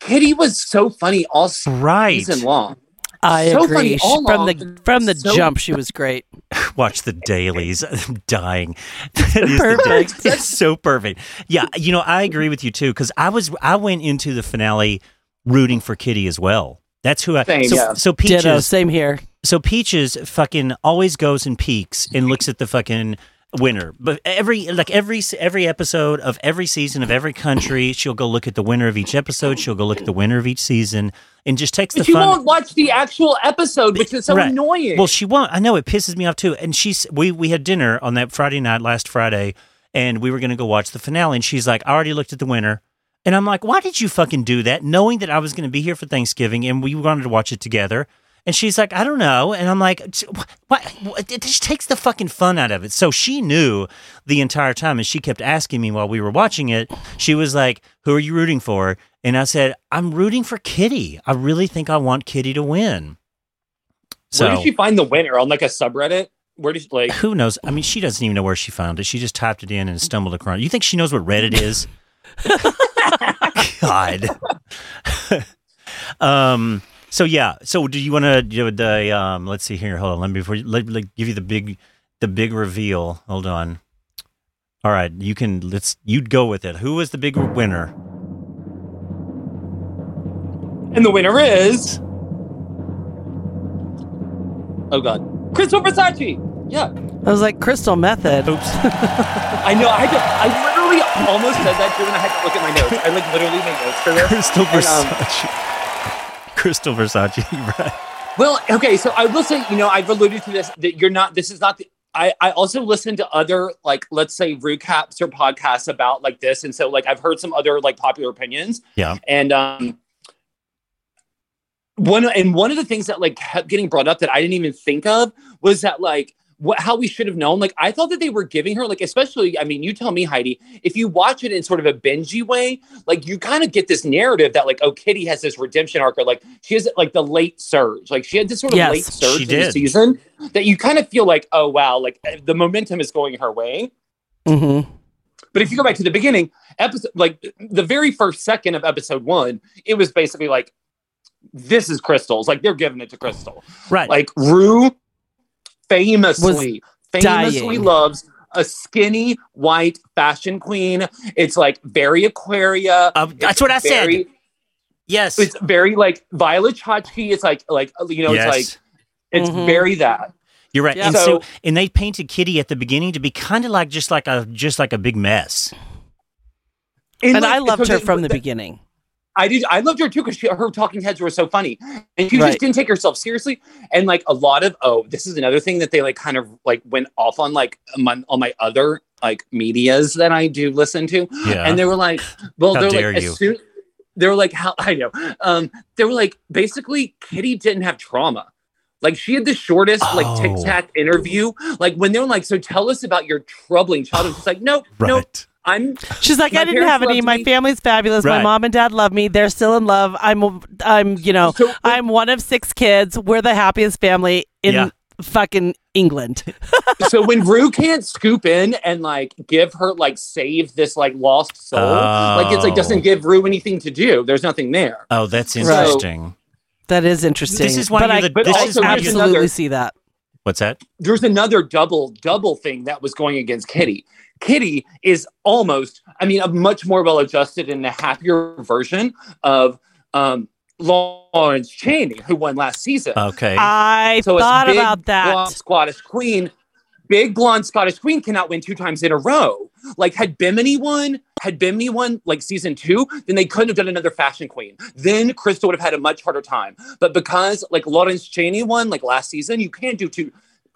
Kitty was so funny all Right. season long. I so agree. funny She- from the from the so- jump, she was great. Watch the dailies. I'm dying. That is the Perfect. day- It's so perfect. Yeah, you know, I agree with you too because I was I went into the finale rooting for Kitty as well. That's who I. Same, so, yeah. so Ditto. Peaches. Same here. So Peaches fucking always goes and peeks and looks at the fucking winner. But every like every every episode of every season of every country, she'll go look at the winner of each episode. She'll go look at the winner of each season and just takes the But you fun. won't watch the actual episode, which is so Right. annoying. Well, she won't. I know it pisses me off too. And she's we we had dinner on that Friday night last Friday, and we were gonna go watch the finale. And she's like, "I already looked at the winner," and I'm like, "Why did you fucking do that, knowing that I was gonna be here for Thanksgiving and we wanted to watch it together?" And she's like, "I don't know," and I'm like, "What? what? It just takes the fucking fun out of it." So she knew the entire time, and she kept asking me while we were watching it. She was like, "Who are you rooting for?" And I said, "I'm rooting for Kitty. I really think I want Kitty to win." So Where did she find the winner on like a subreddit? Where did she like? who knows? I mean, she doesn't even know where she found it. She just typed it in and stumbled across. You think she knows what Reddit is? God. um. So yeah. So do you want to do the? Um. Let's see here. Hold on. Let me before let, let give you the big, the big reveal. Hold on. All right. You can. Let's. You'd go with it. Who was the big winner? And the winner is. Oh God, Crystal Versace. Yeah, I was like crystal method. Oops. I know. I had to, I literally almost said that too, and I had to look at my notes. I like literally made notes for this. Crystal And, um, Versace. Crystal Versace. Right. Well, okay, so I will say, you know, I've alluded to this that you're not. This is not the. I, I also listen to other like let's say recaps or podcasts about like this, and so like I've heard some other like popular opinions. Yeah. And um, one and one of the things that like kept getting brought up that I didn't even think of was that like what how we should have known. Like I thought that they were giving her like especially. I mean, you tell me, Heidi, if you watch it in sort of a bingey way, like you kind of get this narrative that like oh, Kitty has this redemption arc, or like she has like the late surge, like she had this sort of Yes, late surge in the season that you kind of feel like oh wow, like the momentum is going her way. hmm But if you go back to the beginning, episode like the very first second of episode one, it was basically like, this is crystals. Like they're giving it to Crystal. Right. Like Rue famously, famously dying. loves a skinny white fashion queen. It's like very Aquaria. Uh, that's what I said. yes. It's very like Violet Chachki. It's like like you know, yes. it's like it's Mhm. very that. You're right. Yeah. And so, So- and they painted Kitty at the beginning to be kind of like just like a just like a big mess. And like, I loved so her the- from the the- beginning. I did. I loved her too because her talking heads were so funny, and she Right. just didn't take herself seriously. And like a lot of oh, this is another thing that they like kind of like went off on like my, on my other like medias that I do listen to, Yeah. and they were like, well, How they're dare like soon they were like how I know, um, they were like basically Kitty didn't have trauma. Like she had the shortest like Oh. tic tac interview. Like when they were like, so tell us about your troubling childhood. She's like, nope, right. nope. I'm She's like, I didn't have any. loved My me." family's fabulous. My mom and dad love me. They're still in love. I'm, I'm, you know, so I'm one of six kids. We're the happiest family in Yeah. fucking England. so when Rue can't scoop in and like give her like save this like lost soul, like it's like Oh. doesn't give Rue anything to do. There's nothing there. Oh, that's Right. interesting. That is interesting. This is why but I, the- But this also is why here's you're absolutely another- see that. What's that? there's another double double thing that was going against Kitty. Kitty is almost, I mean, a much more well adjusted and a happier version of um, Lawrence Chaney, who won last season. Okay. I so it's thought big, about that. blonde Scottish Queen. Big blonde Scottish Queen cannot win two times in a row. Like had Bimini won, had Bimini won like season two, then they couldn't have done another fashion queen. Then Crystal would have had a much harder time. But because like Lawrence Chaney won like last season, you can't do two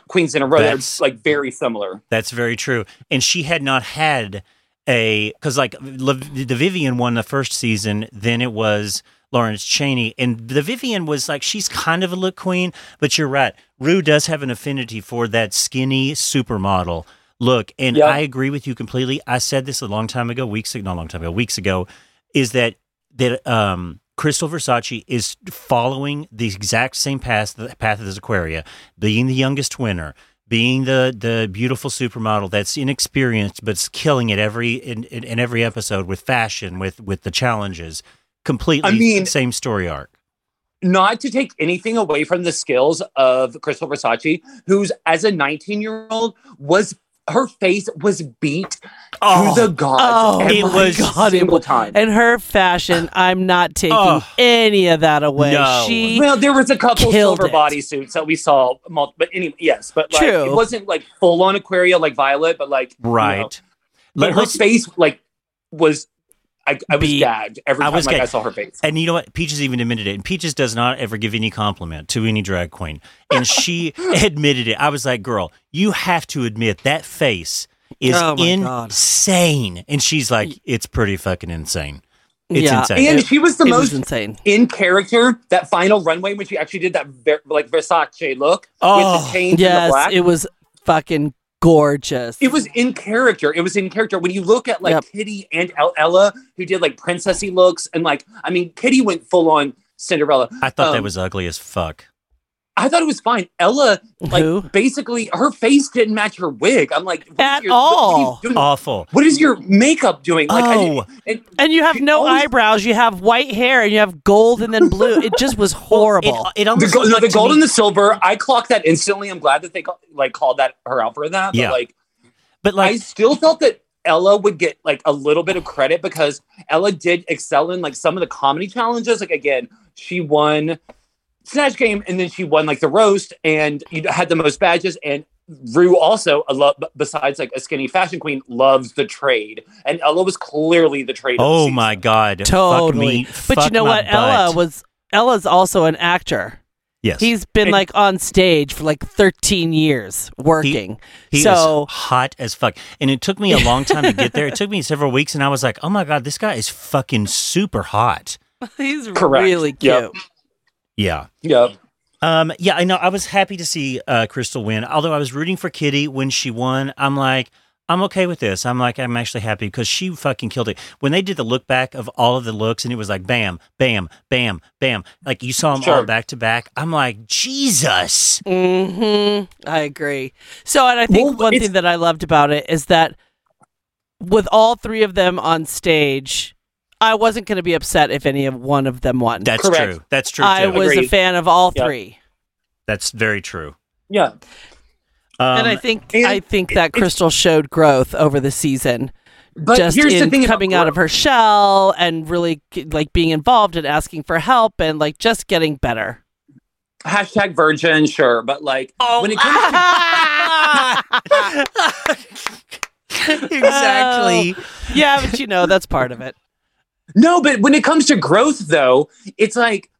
queens in a row. That's- They're like very similar. That's very true. And she had not had a because like Le- the Vivienne won the first season, then it was Lawrence Chaney, and the Vivienne was like she's kind of a look queen, but you're right. Rue does have an affinity for that skinny supermodel look, and Yep. I agree with you completely. I said this a long time ago, weeks ago, not a long time ago, weeks ago, is that that um. Crystal Versace is following the exact same path the path as Aquaria, being the youngest winner, being the the beautiful supermodel that's inexperienced but's killing it every in, in, in every episode with fashion, with with the challenges. Completely I mean- same story arc. Not to take anything away from the skills of Crystal Versace, who's as a 19 year old was her face was beat to oh. the gods Oh, it was- God, single time. And her fashion, I'm not taking Oh. any of that away. No. She Well, there was a couple silver bodysuits that we saw, mul- but anyway, yes, but like True. it wasn't like full on Aquaria like Violet, but like you know, Right. but her face like was I, I was Beat. gagged every I time was like I saw her face. And you know what? Peaches even admitted it. And Peaches does not ever give any compliment to any drag queen. And she admitted it. I was like, girl, you have to admit that face is Oh my God. insane. And she's like, it's pretty fucking insane. It's Yeah. insane. And It- she was the most was insane. in character that final runway when she actually did that ver- like Versace look with Oh, the chains and the black. it was fucking gorgeous. It was in character. It was in character. When you look at like Yep. Kitty and El- Ella, who did like princessy looks, and like I mean, Kitty went full on Cinderella. I thought that Um, was ugly as fuck. I thought it was fine. Ella, like Who? basically, her face didn't match her wig. I'm like, what is At your- what are you all. doing? Awful. What is your makeup doing? Like, I- Oh. and and you have no always- eyebrows. You have white hair, and you have gold and then blue. It just was horrible. It, it the, almost go- no, the gold me- and the silver, I clocked that instantly. I'm glad that they ca- like called that her out for that. But Yeah. like, but I still felt that Ella would get like a little bit of credit because Ella did excel in like some of the comedy challenges. Like again, she won Snatch Game and then she won like the roast and you had the most badges. And Rue also, a lo- besides like a skinny fashion queen, loves the trade. And Ella was clearly the trade. of the oh my god, totally. Fuck me, but you know my what? Ella was. Ella's also an actor. Yes, He's been And- like on stage for like 13 years working. He so is hot as fuck. And it took me a long time to get there. It took me several weeks, and I was like, oh my God, this guy is fucking super hot. he's Correct. really cute. Yep. Yeah. Yep. Um, yeah, I know. I was happy to see uh, Crystal win. Although I was rooting for Kitty when she won. I'm like, I'm okay with this. I'm like, I'm actually happy because she fucking killed it. When they did the look back of all of the looks and it was like bam, bam, bam, bam. Like you saw them all back to back. I'm like, Jesus. hmm I agree. So, and I think Well, one it's- thing that I loved about it is that with all three of them on stage, I wasn't going to be upset if any of one of them won. That's Correct. true. That's true. I too. was a fan of all Yep. three, That's very true. Yeah. Um, and I think and I think that Crystal showed growth over the season, But just here's in the thing coming out of her shell and really like being involved and asking for help and like just getting better. hashtag virgin, sure. But like Oh. when it comes to exactly. yeah, but you know that's part of it. No, but when it comes to growth, though, it's like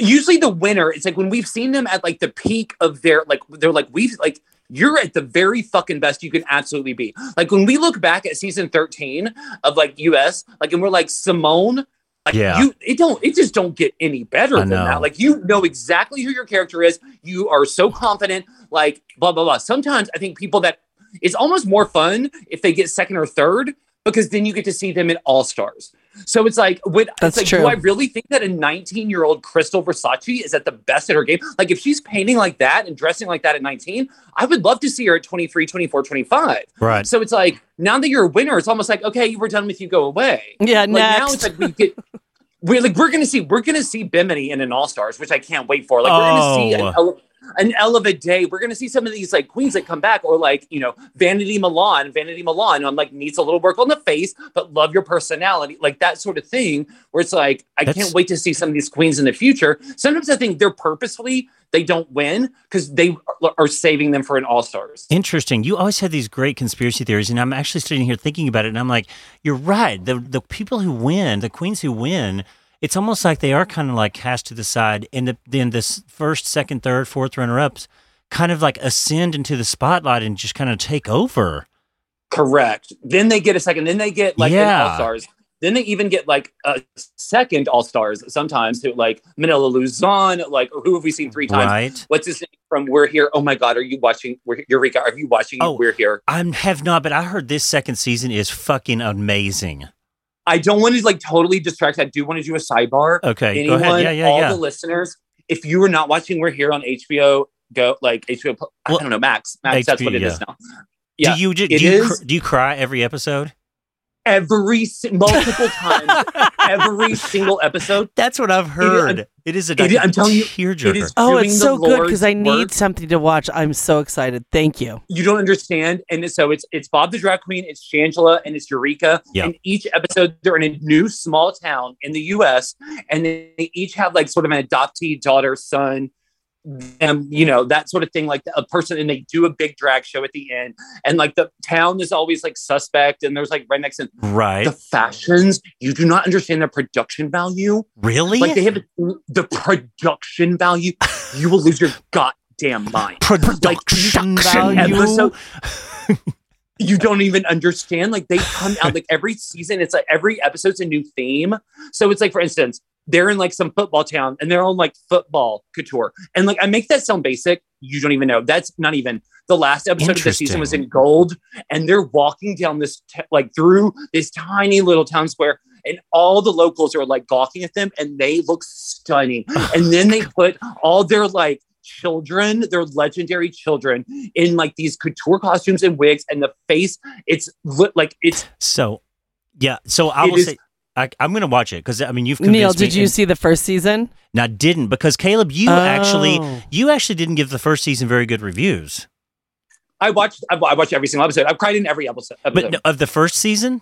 usually the winner. It's like when we've seen them at like the peak of their like they're like we've like you're at the very fucking best you can absolutely be. Like when we look back at season thirteen of like US, like and we're like Simone. Like Yeah. you, it don't, it just don't get any better I than know. that. Like you know exactly who your character is. You are so confident. Like blah blah blah. Sometimes I think people that it's almost more fun if they get second or third because then you get to see them in all stars. So it's like, would That's it's like, true. do I really think that a 19 year old Crystal Versace is at the best at her game? Like, if she's painting like that and dressing like that at 19, I would love to see her at 23, 24, 25. Right. So it's like, now that you're a winner, it's almost like, okay, we're done with you, go away. Yeah, Like now it's like we get. We're like we're gonna see we're gonna see Bimini in an All Stars, which I can't wait for. Like we're gonna see an Oh. Ella, an Ella Vaday. We're gonna see some of these like queens that come back, or like you know Vanity Milan, Vanity Milan. I'm like needs a little work on the face, but love your personality, like that sort of thing. Where it's like I That's- can't wait to see some of these queens in the future. Sometimes I think they're purposefully they don't win because they are, are saving them for an All Stars. Interesting. You always had these great conspiracy theories, and I'm actually sitting here thinking about it, and I'm like, you're right. The the people who win, the queens who win, it's almost like they are kind of like cast to the side, and the, then this first, second, third, fourth runner ups kind of like ascend into the spotlight and just kind of take over. Correct. Then they get a second. Then they get like Yeah. All Stars. Then they even get like a second All Stars sometimes. Who like Manila Luzon? Like who have we seen three times? Right. What's his name from We're Here? Oh my God, are you watching? We're, Eureka, are you watching Oh. We're Here? I have not, but I heard this second season is fucking amazing. I don't want to like totally distract. I do want to do a sidebar. Okay, Anyone, go ahead. Yeah, yeah, all yeah. the listeners, if you are not watching We're Here on HBO, go like HBO. Pl- I don't know Max. Max, that's what it is yeah. now. Yeah, do you do you, is. cr- do you cry every episode? Every multiple times, every single episode. That's what I've heard. it is a it is- I'm telling you, tearjerker. it is Oh, it's so good because I need work. something to watch. I'm so excited. Thank you. you don't understand. And so it's it's Bob the drag queen, it's Shangela, and it's Eureka. Yeah. And each episode they're in a new small town in the US and they each have like sort of an adoptee daughter, son, and you know, that sort of thing, like a person, and they do a big drag show at the end. And like the town is always like suspect, and there's like rednecks and right? the fashions, you do not understand the production value. really? Like they have the production value, you will lose your goddamn mind. production each value. episode- you don't even understand. Like they come out like every season, it's like every episode's a new theme. So it's like, for instance, they're in like some football town and they're on like football couture. And like I make that sound basic. You don't even know. That's not even the last episode of the season was in gold. And they're walking down this t- like through this tiny little town square. And all the locals are like gawking at them and they look stunning. And then they put all their like children, their legendary children, in like these couture costumes and wigs, and the face, it's li- like it's So, yeah. So I will say. I, I'm going to watch it because I mean you've convinced. Neil, did me you and- see the first season? No, I didn't because Caleb, you actually Oh. you actually didn't give the first season very good reviews. I watched I, I watched every single episode. I've cried in every episode. But episode. no, of the first season,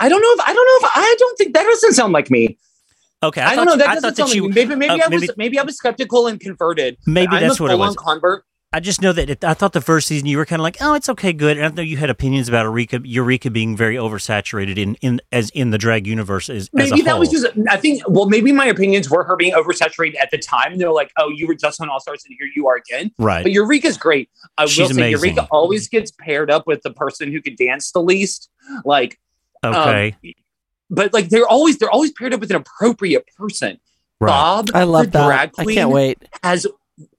I don't know if I don't know if I don't think that doesn't sound like me. okay. I, I, don't thought, know. That I doesn't thought sound that you. like me. Maybe maybe uh, I was maybe- maybe I was skeptical and converted. Maybe I'm that's a what it was. Convert. I just know that it, I thought the first season you were kind of like, oh, it's okay, good. And I know you had opinions about Eureka, Eureka being very oversaturated in, in as in the drag universe as, as a Maybe that was just. I think. Well, maybe my opinions were her being oversaturated at the time. They're like, oh, you were just on All Stars, and here you are again. right. But Eureka's great. I She's will say amazing. Eureka always gets paired up with the person who can dance the least. Like, um, Okay, but like they're always they're always paired up with an appropriate person. right. Bob, I love the that. drag I can't wait. has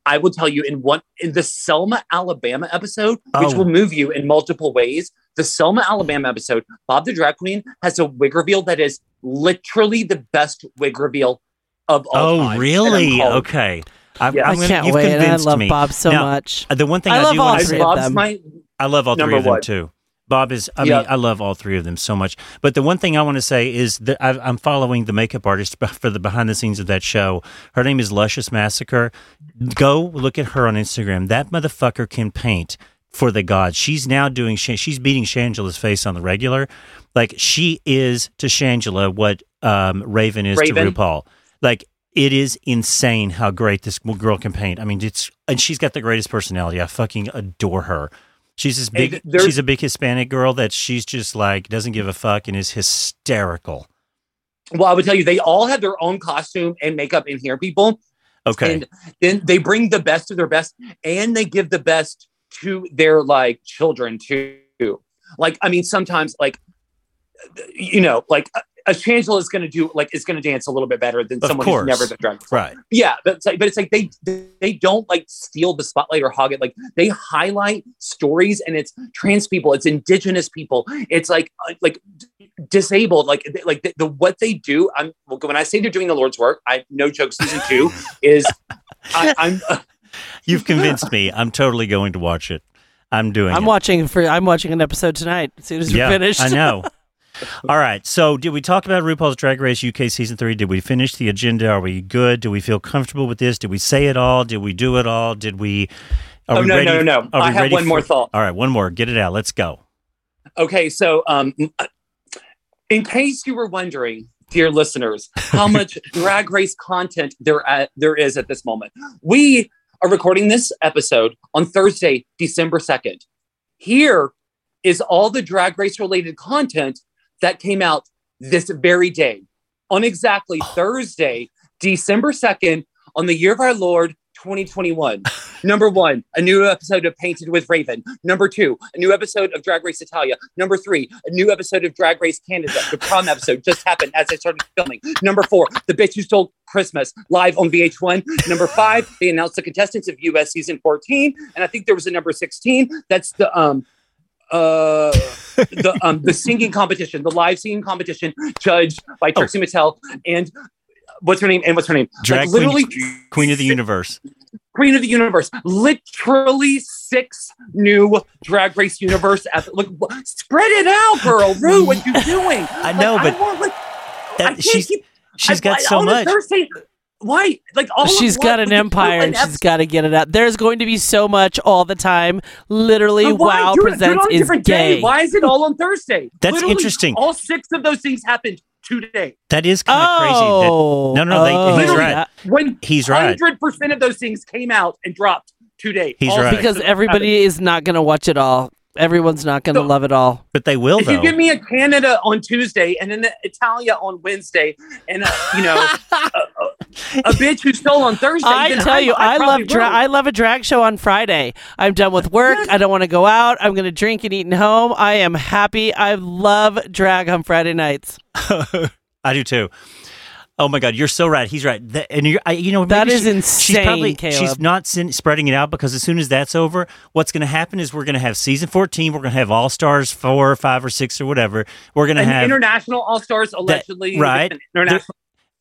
I will tell you in one in the Selma, Alabama episode, which Oh. will move you in multiple ways. The Selma, Alabama episode, Bob the drag queen has a wig reveal that is literally the best wig reveal of all Oh, time. And really? I'm called- Okay. I, Yeah. I'm gonna- can't you've wait. And I love me. Bob so Now, much. The one thing I I, love do all want I- to three of Bob's them. my I love all three of them one. too. Bob is, I Yeah. mean, I love all three of them so much. But the one thing I want to say is that I've, I'm following the makeup artist for the behind the scenes of that show. Her name is Luscious Massacre. Go look at her on Instagram. That motherfucker can paint for the gods. She's now doing, she's beating Shangela's face on the regular. Like she is to Shangela what um, Raven is Raven. to RuPaul. Like it is insane how great this girl can paint. I mean, it's, and she's got the greatest personality. I fucking adore her. She's this big. she's a big Hispanic girl that she's just like doesn't give a fuck and is hysterical. well, I would tell you, they all have their own costume and makeup in here, people. Okay, And then they bring the best of their best and they give the best to their like children too. Like, I mean, sometimes like, you know, like a, a Shangela is going to do like, is going to dance a little bit better than Of someone course. who's never been drag before. right. Yeah, but it's like, but it's like they they don't like steal the spotlight or hog it. Like they highlight stories, and it's trans people, it's indigenous people, it's like uh, like disabled. Like like the, the what they do. I'm when I say they're doing the Lord's work, I no joke. Season two is I, I'm uh, You've convinced me. I'm totally going to watch it. I'm doing. I'm it. watching for. I'm watching an episode tonight as soon as Yeah, we're finished. I know. All right. So, did we talk about RuPaul's Drag Race UK season three? Did we finish the agenda? Are we good? Do we feel comfortable with this? Did we say it all? Did we do it all? Did we? Are Oh, we no, ready? no, no, no. I have one more thought. All right, one more. Get it out. Let's go. Okay, so um, in case you were wondering, dear listeners, how much drag race content there at, there is at this moment, we are recording this episode on Thursday, December second. Here is all the drag race related content that came out this very day on exactly Thursday, December second, on the year of our Lord. 2021. Number one, a new episode of Painted with Raven. Number two, a new episode of Drag Race Italia. Number three, a new episode of Drag Race Canada. The prom episode just happened as I started filming. Number four, The Bitch Who Stole Christmas live on VH1. Number five, they announced the contestants of US season 14. And I think there was a number 16. That's the um uh the um the singing competition, the live singing competition judged by Trixie Mattel and what's her name? And what's her name? Drag like literally queen, queen of the universe. Queen of the Universe. Literally six new Drag Race Universe. At, look, wh- spread it out, girl. Rue, what you doing? I know, Like, but want, like, I That, can't she's keep- she's I- got I- so much. Thursday, why? Like all She's of got what- an empire and she's got to get it out. There's going to be so much all the time. Literally, why? Wow Do it- Presents on a is different gay. Day. Why is it all on Thursday? That's Literally, interesting. All six of those things happened today. That is kind of crazy. That, Oh, No, no, they- oh, he's Literally, right. When He's right. hundred percent of those things came out and dropped today. He's All right. six Because of them everybody is not going to watch it all. Everyone's not going to No. love it all. but they will if though. you give me a Canada on Tuesday and then the Italia on Wednesday, and uh, you know a, a, a bitch who stole on Thursday, I then tell I'm- you, I, probably love dra- I love a drag show on Friday. I'm done with work. Yes. I don't want to go out. I'm going to drink and eat at home. I am happy. I love drag on Friday nights. I do too. Oh my God, you're so right. He's right. That, and you're, I, you know, That maybe is she- insane, She's probably Caleb. she's not sin- spreading it out because as soon as that's over, what's going to happen is we're going to have season 14. We're going to have All Stars four or five or six or whatever. We're going to have international all stars allegedly right. International.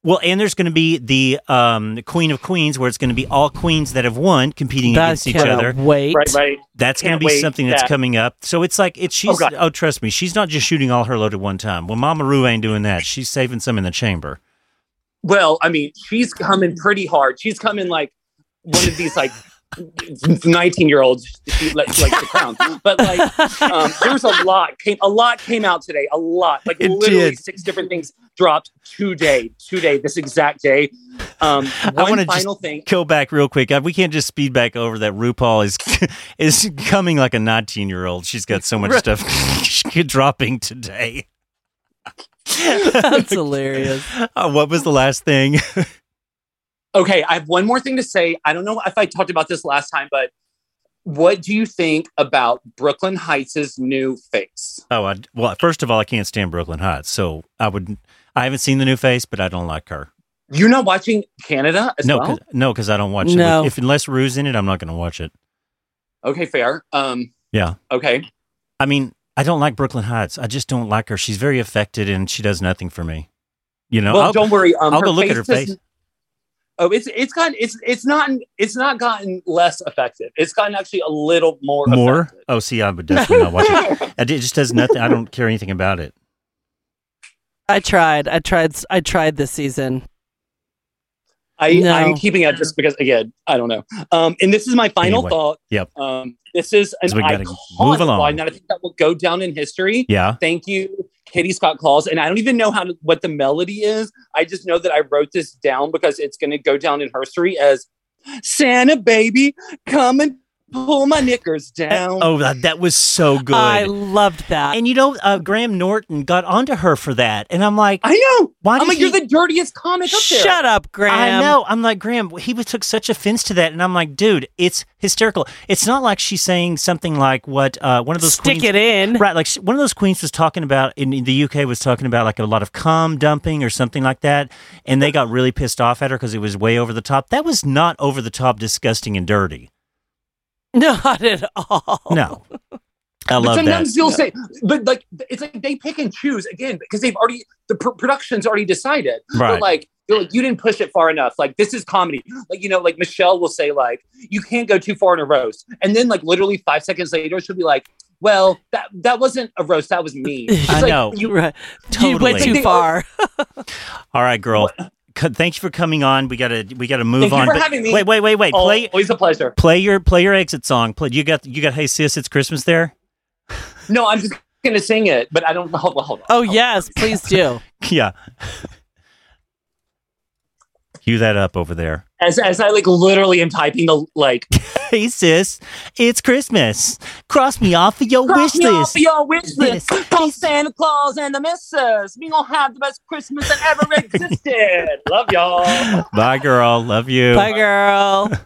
Well, and there's going to be the um, Queen of Queens, where it's going to be all queens that have won competing That against each other. Wait. Right, right. That's going to be something that's that. coming up. So it's like it's she's God. oh, trust me, she's not just shooting all her load at one time. Well, Mama Rue ain't doing that. She's saving some in the chamber. Well, I mean, she's coming pretty hard. She's coming like one of these like 19 year olds she like, like the crown. But like um, there's a lot came a lot came out today. A lot. Like It literally did. six different things dropped today. Today, this exact day. Um one wanna final just thing. Go back real quick. Uh, We can't just speed back over that. RuPaul is is coming like a 19 year old. She's got so much stuff dropping today. That's hilarious. Uh, what was the last thing? Okay, I have one more thing to say. I don't know if I talked about this last time, but what do you think about Brooklyn Hytes' new face? Oh, I, well, first of all, I can't stand Brooklyn Hytes, so I would. I haven't seen the new face, but I don't like her. You're not watching Canada as No, well? 'cause- no, because I don't watch No. it. If unless Rue's in it, I'm not going to watch it. Okay, fair. Um, Yeah, okay. I mean, I don't like Brooklyn Hytes. I just don't like her. She's very affected, and she does nothing for me. You know, well, I'll- don't worry. Um, I'll go look at her does- face. Oh, it's it's gotten it's it's not it's not gotten less effective. It's gotten actually a little more more. effective. Oh, see, I would definitely not watch it. It just does nothing. I don't care anything about it. I tried. I tried. I tried this season. I No. I'm keeping it just because again I don't know. Um, and this is my final Anyway, thought. yep. Um, this is an So we gotta iconic move along. line that I think that will go down in history. Yeah. Thank you, Katie Scott Claus. And I don't even know how to, what the melody is. I just know that I wrote this down because it's going to go down in history as Santa baby, come and pull my knickers down. Oh, that, that was so good. I loved that. and you know, uh, Graham Norton got onto her for that, and I'm like, I know. why I'm like, he? you're the dirtiest comic up there. Shut up, Graham. I know. I'm like Graham. He was, took such offense to that, and I'm like, dude, it's hysterical. It's not like she's saying something like what uh, one of those Stick queens, it in. right? Like she- one of those queens was talking about in, in the UK was talking about like a lot of cum dumping or something like that, and they got really pissed off at her because it was way over the top. That was not over the top, disgusting, and dirty. Not at all. No, I But love sometimes that. you'll say, but like it's like they pick and choose again because they've already the pr- production's already decided. Right. But like, they're like, you didn't push it far enough. Like this is comedy. Like you know, like Michelle will say like, you can't go too far in a roast, and then like literally five seconds later, she'll be like, Well, that that wasn't a roast. That was me. It's I like know. You, Right. You went Totally. too far. All right, girl. C- Thank you for coming on. We gotta we gotta move Thank you on. for having me. Wait, wait, wait, wait. oh, Play always a pleasure. play your play your exit song. Play. You got you got. Hey sis, it's Christmas there. No, I'm just gonna sing it, but I don't. Hold, hold on. Oh, Hold on. yes, please do. Yeah. Cue that up over there. As as I like literally am typing the like Hey sis, it's Christmas. Cross me off of your Cross wish me off of your wish list. Yes. Call Santa Claus and the missus. We gonna have the best Christmas that ever existed. Love y'all. Bye, girl. Love you. Bye, girl.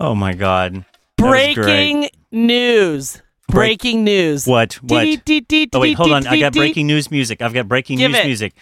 Oh my God. That was. Breaking news. Break- Breaking news. What? What? Oh wait, hold on. I got breaking news music. I've got breaking Give news it. music.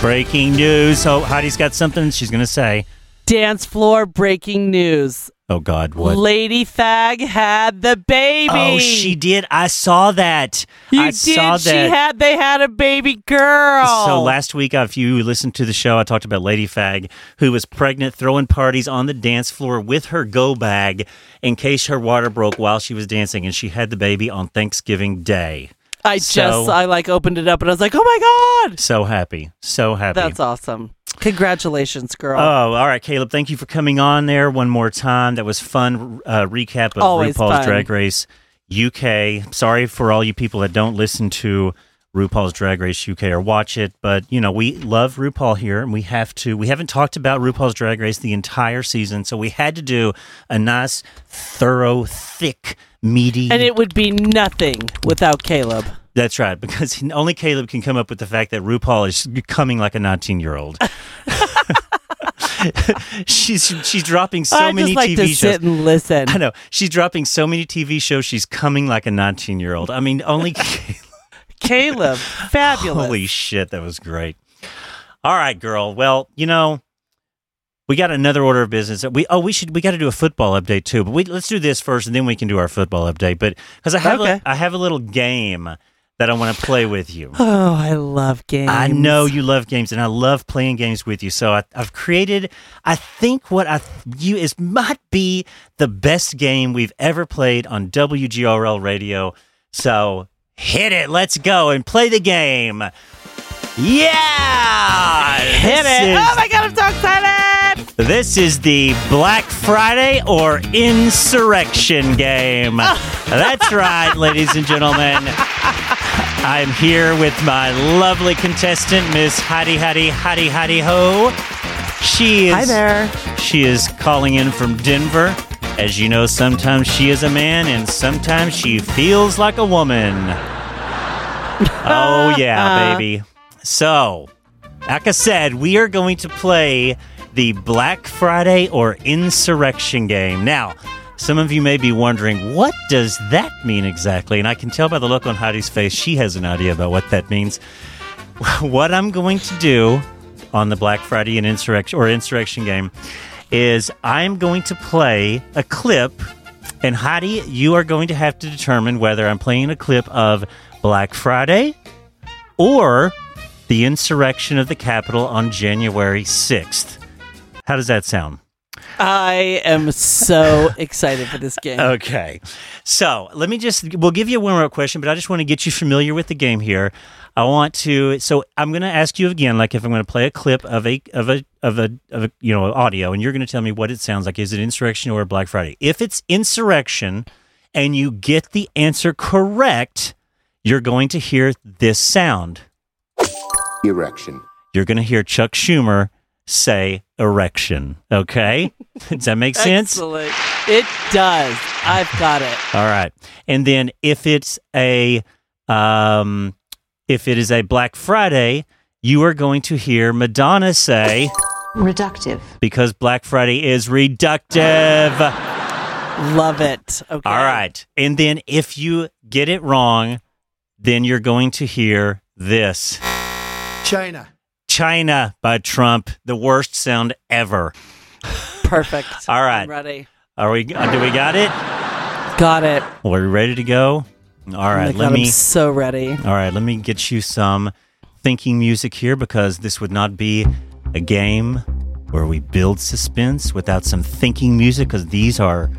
Breaking news. Oh, Heidi's got something she's gonna say. Dance floor breaking news. Oh God, what? Lady Fag had the baby. Oh, she did. I saw that. You I did. saw that. She had. They had a baby girl. So last week, uh, if you listened to the show, I talked about Lady Fag, who was pregnant, throwing parties on the dance floor with her go bag in case her water broke while she was dancing, and she had the baby on Thanksgiving Day. I so- just. I like opened it up and I was like, oh my god, So happy, so happy. that's awesome. Congratulations, girl. Oh, all right, Caleb. Thank you for coming on there one more time. That was fun. Uh, recap of Always RuPaul's fun. Drag Race UK. Sorry for all you people that don't listen to RuPaul's Drag Race UK or watch it, but you know we love RuPaul here, and we have to. We haven't talked about RuPaul's Drag Race the entire season, so we had to do a nice, thorough, thick, meaty. and it would be nothing without Caleb. That's right, because only Caleb can come up with the fact that RuPaul is coming like a 19 year old. she's she's dropping so I many like TV shows. sit and listen. I know she's dropping so many TV shows. She's coming like a 19 year old. I mean, only Caleb, fabulous. holy shit, that was great. All right, girl. Well, you know, we got another order of business. We oh, we should we got to do a football update too. But we let's do this first, and then we can do our football update. But because I have Okay. a, I have a little game that I want to play with you. Oh, I love games. I know you love games, and I love playing games with you. So I, I've created, I think what I you is might be the best game we've ever played on WGRL radio. So hit it, let's go and play the game. Yeah, Hit This it. is- oh my god, I'm so excited. this is the Black Friday or Insurrection game. Oh. That's right, ladies and gentlemen. I'm here with my lovely contestant, Miss Hattie Hattie Hattie Hattie Ho. She is Hi there. she is calling in from Denver. As you know, sometimes she is a man and sometimes she feels like a woman. oh yeah, uh-huh. baby. So, like I said, we are going to play the Black Friday or Insurrection game. Now, some of you may be wondering, what does that mean exactly? And I can tell by the look on Heidi's face, she has an idea about what that means. What I'm going to do on the Black Friday and Insurrection or Insurrection game is I'm going to play a clip, and Heidi, you are going to have to determine whether I'm playing a clip of Black Friday or the insurrection of the Capitol on January 6th. How does that sound? I am so excited for this game. Okay. So let me just, we'll give you a one more question, but I just want to get you familiar with the game here. I want to, so I'm going to ask you again, like if I'm going to play a clip of a, of a, of a, of a, you know, audio, and you're going to tell me what it sounds like. Is it insurrection or Black Friday? If it's insurrection and you get the answer correct, you're going to hear this sound. Erection. You're going to hear Chuck Schumer say erection. Okay. Does that make sense? Excellent. It does. I've got it. All right. And then if it's a um if it is a Black Friday, you are going to hear Madonna say Reductive. because Black Friday is reductive. Love it. Okay. All right. And then if you get it wrong, then you're going to hear this. China. China by Trump, the worst sound ever. Perfect. All right. I'm ready. Are we uh, do we got it? Got it. Well, Are we ready to go? All right. Oh let God, me I'm so ready. All right, let me get you some thinking music here because this would not be a game where we build suspense without some thinking music because these are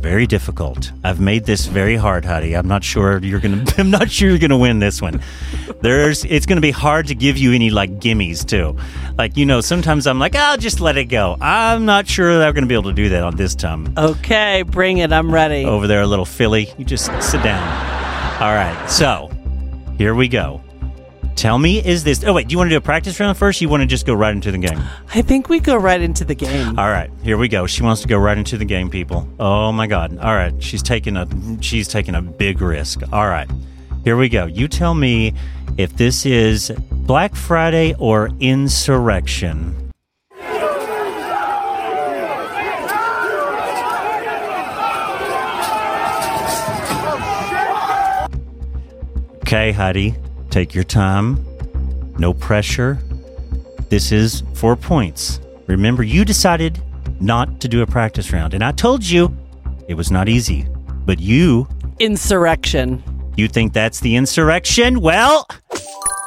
very difficult. I've made this very hard, Heidi. I'm not sure you're gonna. I'm not sure you're gonna win this one. There's. It's gonna be hard to give you any like gimmies too. Like you know, sometimes I'm like, I'll just let it go. I'm not sure that I'm gonna be able to do that on this time. Okay, bring it. I'm ready. Over there, a little Philly. You just sit down. All right. So here we go. Tell me, is this? Oh wait, do you want to do a practice round first? You want to just go right into the game? I think we go right into the game. All right, here we go. She wants to go right into the game, people. Oh my God! All right, she's taking a she's taking a big risk. All right, here we go. You tell me if this is Black Friday or insurrection. Okay, Heidi, take your time. No pressure. This is four points. Remember, you decided not to do a practice round, and I told you it was not easy. But you, Insurrection. you think that's the insurrection? Well,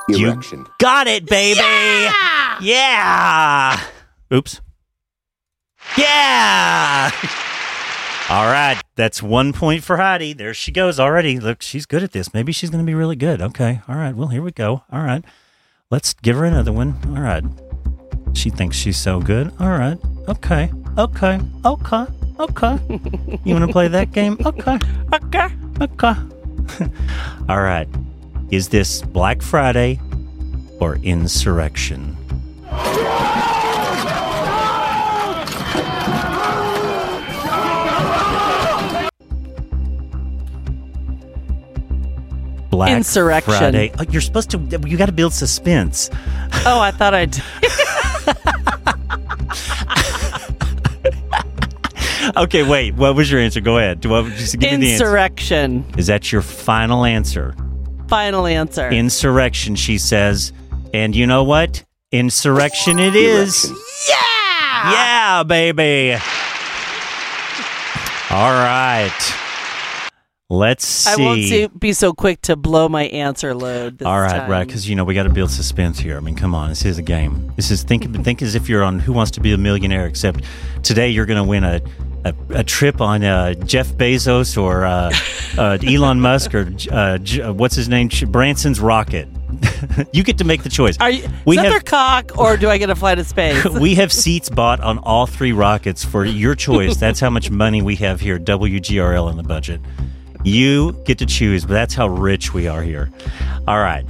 you got it, baby. Yeah. Yeah. Oops. Yeah. All right, that's one point for Heidi. There she goes already. Look, she's good at this. Maybe she's going to be really good. Okay. All right. Well, here we go. All right. Let's give her another one. All right. She thinks she's so good. All right. Okay. Okay. Okay. Okay. you want to play that game? Okay. Okay. Okay. All right. Is this Black Friday or insurrection? Black Insurrection. Friday. Oh, you're supposed to. You got to build suspense. Oh, I thought I'd. Okay, wait. What was your answer? Go ahead. Do I just give me the answer? Insurrection. Is that your final answer? Final answer. Insurrection, she says. And you know what? Insurrection it is. Yeah. Yeah, baby. All right. Let's see. I won't see, be so quick to blow my answer load. This All right, time. right, because you know we got to build suspense here. I mean, come on, this is a game. This is think think as if you're on Who Wants to Be a Millionaire. Except today you're going to win a, a a trip on uh, Jeff Bezos or uh, uh, Elon Musk or uh, J- uh, what's his name, Branson's rocket. you get to make the choice. Are you, We is that have- their cock, or do I get a flight to space? we have seats bought on all three rockets for your choice. That's how much money we have here, WGRL in the budget. You get to choose, but that's how rich we are here. All right.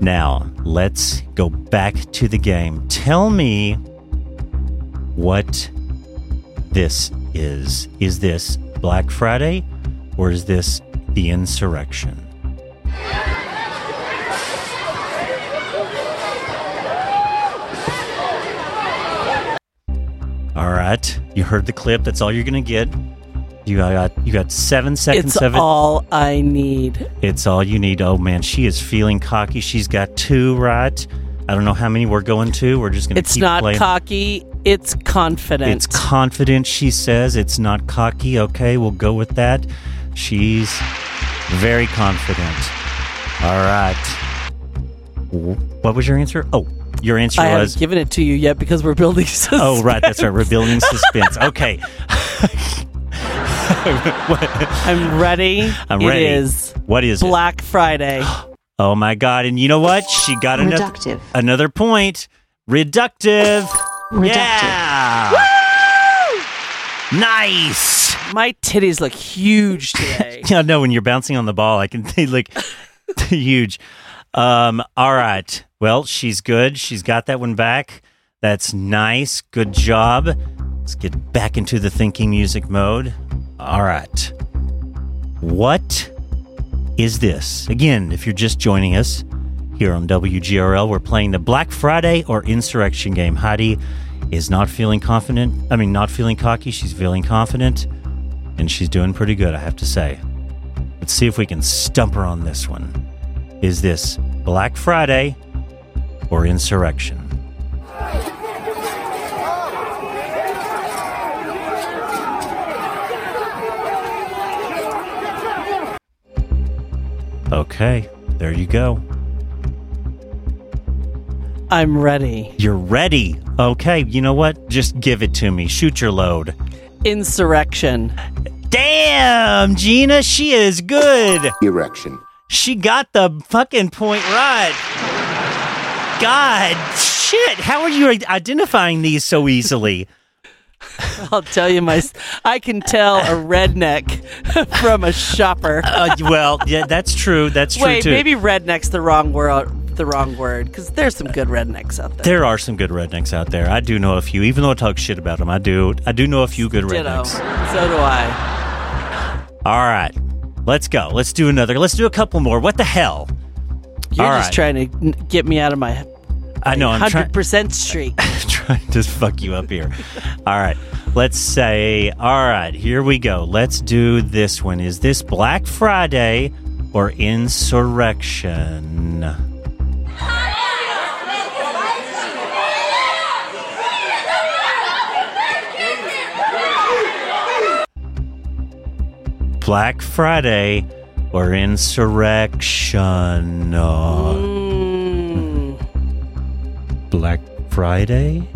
Now, let's go back to the game. Tell me what this is. Is this Black Friday or is this the insurrection? All right. You heard the clip. That's all you're going to get. You got uh, you got 7 seconds it's of it. all I need. It's all you need. Oh man, she is feeling cocky. She's got two right. I don't know how many we're going to. We're just going to It's keep not playing. cocky. It's confident. It's confident. She says it's not cocky. Okay, we'll go with that. She's very confident. All right. What was your answer? Oh, your answer I was haven't given it to you yet because we're building. Suspense. Oh, right. That's right. We're building suspense. Okay. I'm ready. I'm ready. is What is it? Black Friday. Oh my God! And you know what? She got another Reductive. another point. Reductive. Reductive. Yeah. Nice. My titties look huge today. Yeah, no. When you're bouncing on the ball, I can they look huge. Um. All right. Well, she's good. She's got that one back. That's nice. Good job. Let's get back into the thinking music mode. All right. What is this? Again, if you're just joining us here on WGRL, we're playing the Black Friday or Insurrection game. Heidi is not feeling confident. I mean, not feeling cocky. She's feeling confident, and she's doing pretty good, I have to say. Let's see if we can stump her on this one. Is this Black Friday or Insurrection? Okay, there you go. I'm ready. You're ready. Okay, you know what? Just give it to me. Shoot your load. Insurrection. Damn, Gina, she is good. Erection. She got the fucking point right. God, shit. How are you identifying these so easily? I'll tell you my. I can tell a redneck from a shopper. Uh, well, yeah, that's true. That's true Wait, too. maybe redneck's the wrong word. The wrong word because there's some good rednecks out there. There are some good rednecks out there. I do know a few, even though I talk shit about them. I do. I do know a few good Ditto. rednecks. So do I. All right, let's go. Let's do another. Let's do a couple more. What the hell? You're All just right. trying to get me out of my I know. I'm trying. hundred percent streak. trying to fuck you up here. All right. Let's say, all right, here we go. Let's do this one. Is this Black Friday or insurrection? Black Friday or insurrection? Mm, Black Friday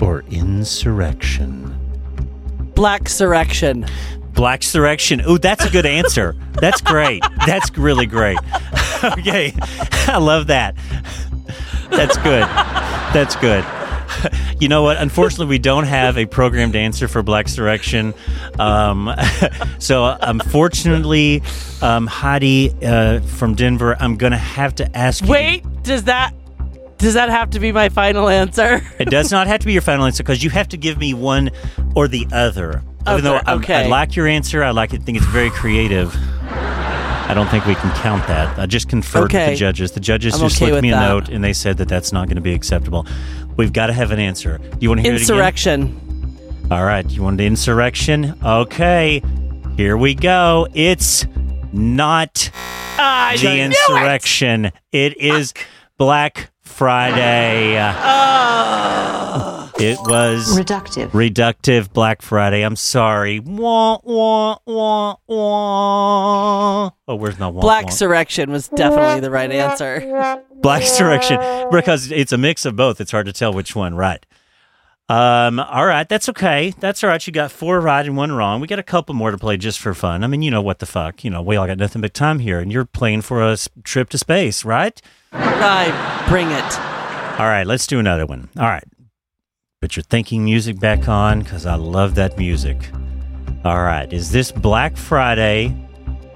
or insurrection? black surrection. Black Surrection. Ooh, that's a good answer. That's great. That's really great. okay. I love that. That's good. That's good. You know what? Unfortunately, we don't have a programmed answer for Black Surrection. Um, so, unfortunately, um, Heidi uh, from Denver, I'm going to have to ask you. Wait, does that does that have to be my final answer? It does not have to be your final answer because you have to give me one or the other. Even though Okay, I, okay. I like your answer, I like it. Think it's very creative. I don't think we can count that. I just conferred with Okay. the judges. The judges I'm just okay with me a that. note and they said that that's not going to be acceptable. We've got to have an answer. Do you want to hear it Insurrection. All right. You want the insurrection? Okay. Here we go. It's not ah, I the insurrection. it is Black Friday. Oh. It was Reductive. reductive Black Friday. I'm sorry. Wah, wah, wah, wah. Oh, where's my wah, Black wah? surrection was definitely the right answer. Black Surrection. Because it's a mix of both. It's hard to tell which one, right? Um, all right, that's okay. That's all right. You got four right and one wrong. We got a couple more to play just for fun. I mean, you know what the fuck. You know, we all got nothing but time here, and you're playing for a trip to space, right? I bring it. All right, let's do another one. All right. Put your thinking music back on because I love that music. All right. Is this Black Friday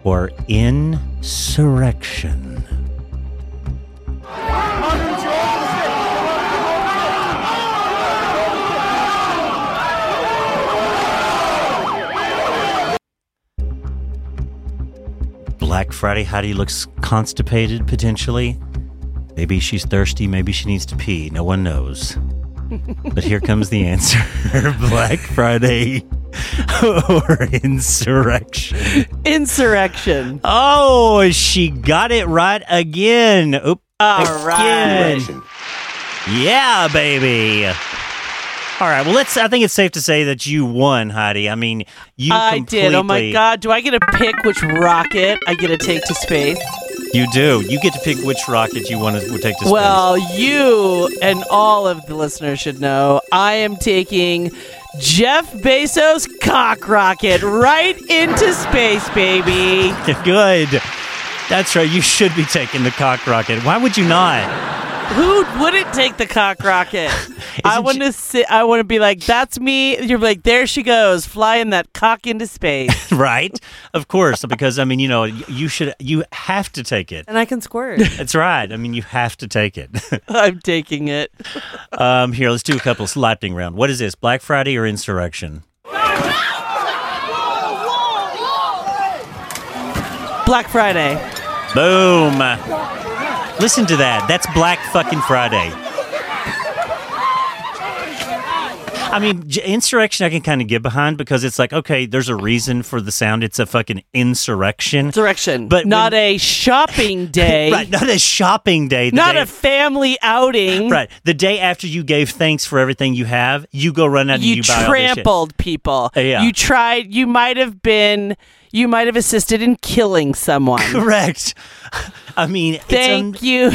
or insurrection? Black Friday, Heidi looks constipated potentially. Maybe she's thirsty. Maybe she needs to pee. No one knows. but here comes the answer Black Friday or insurrection. Insurrection. Oh, she got it right again. Oop. All again. right. Yeah, baby. All right. Well, let's. I think it's safe to say that you won, Heidi. I mean, you. I did. Oh my god. Do I get to pick which rocket I get to take to space? You do. You get to pick which rocket you want to take to space. Well, you and all of the listeners should know I am taking Jeff Bezos' cock rocket right into space, baby. good. That's right. You should be taking the cock rocket. Why would you not? Who wouldn't take the cock rocket? I Isn't want to sit. I want to be like, "That's me." You're like, "There she goes, flying that cock into space." right? Of course, because I mean, you know, you should, you have to take it. And I can squirt. That's right. I mean, you have to take it. I'm taking it. um, here, let's do a couple of lightning round. What is this? Black Friday or insurrection? Black Friday. Boom. Listen to that. That's Black fucking Friday. I mean, insurrection I can kind of get behind because it's like, okay, there's a reason for the sound. It's a fucking insurrection. Direction, But not when- a shopping day. Right, not a shopping day. Not day- a family outing. Right. The day after you gave thanks for everything you have, you go run out and You you buy all trampled people. Uh, yeah. You tried. You might have been. You might have assisted in killing someone. Correct. I mean, Thank you.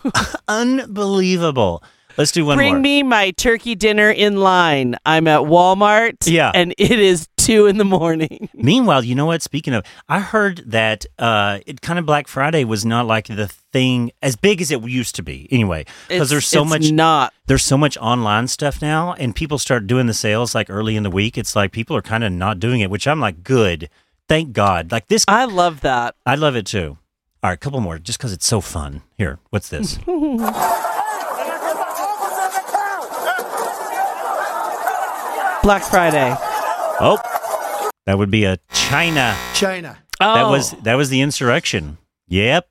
unbelievable. Let's do one more. Bring more. me my turkey dinner in line. I'm at Walmart. Yeah. And it is two in the morning. Meanwhile, you know what? Speaking of, I heard that uh, it kind of Black Friday was not like the thing as big as it used to be. Anyway, because there's so it's much not. there's so much online stuff now, and people start doing the sales like early in the week. It's like people are kind of not doing it, which I'm like, good, thank God. Like this, I love that. I love it too. All right, a couple more, just because it's so fun. Here, what's this? Black Friday. oh, that would be a China. China. Oh, That was oh. that was the insurrection. Yep,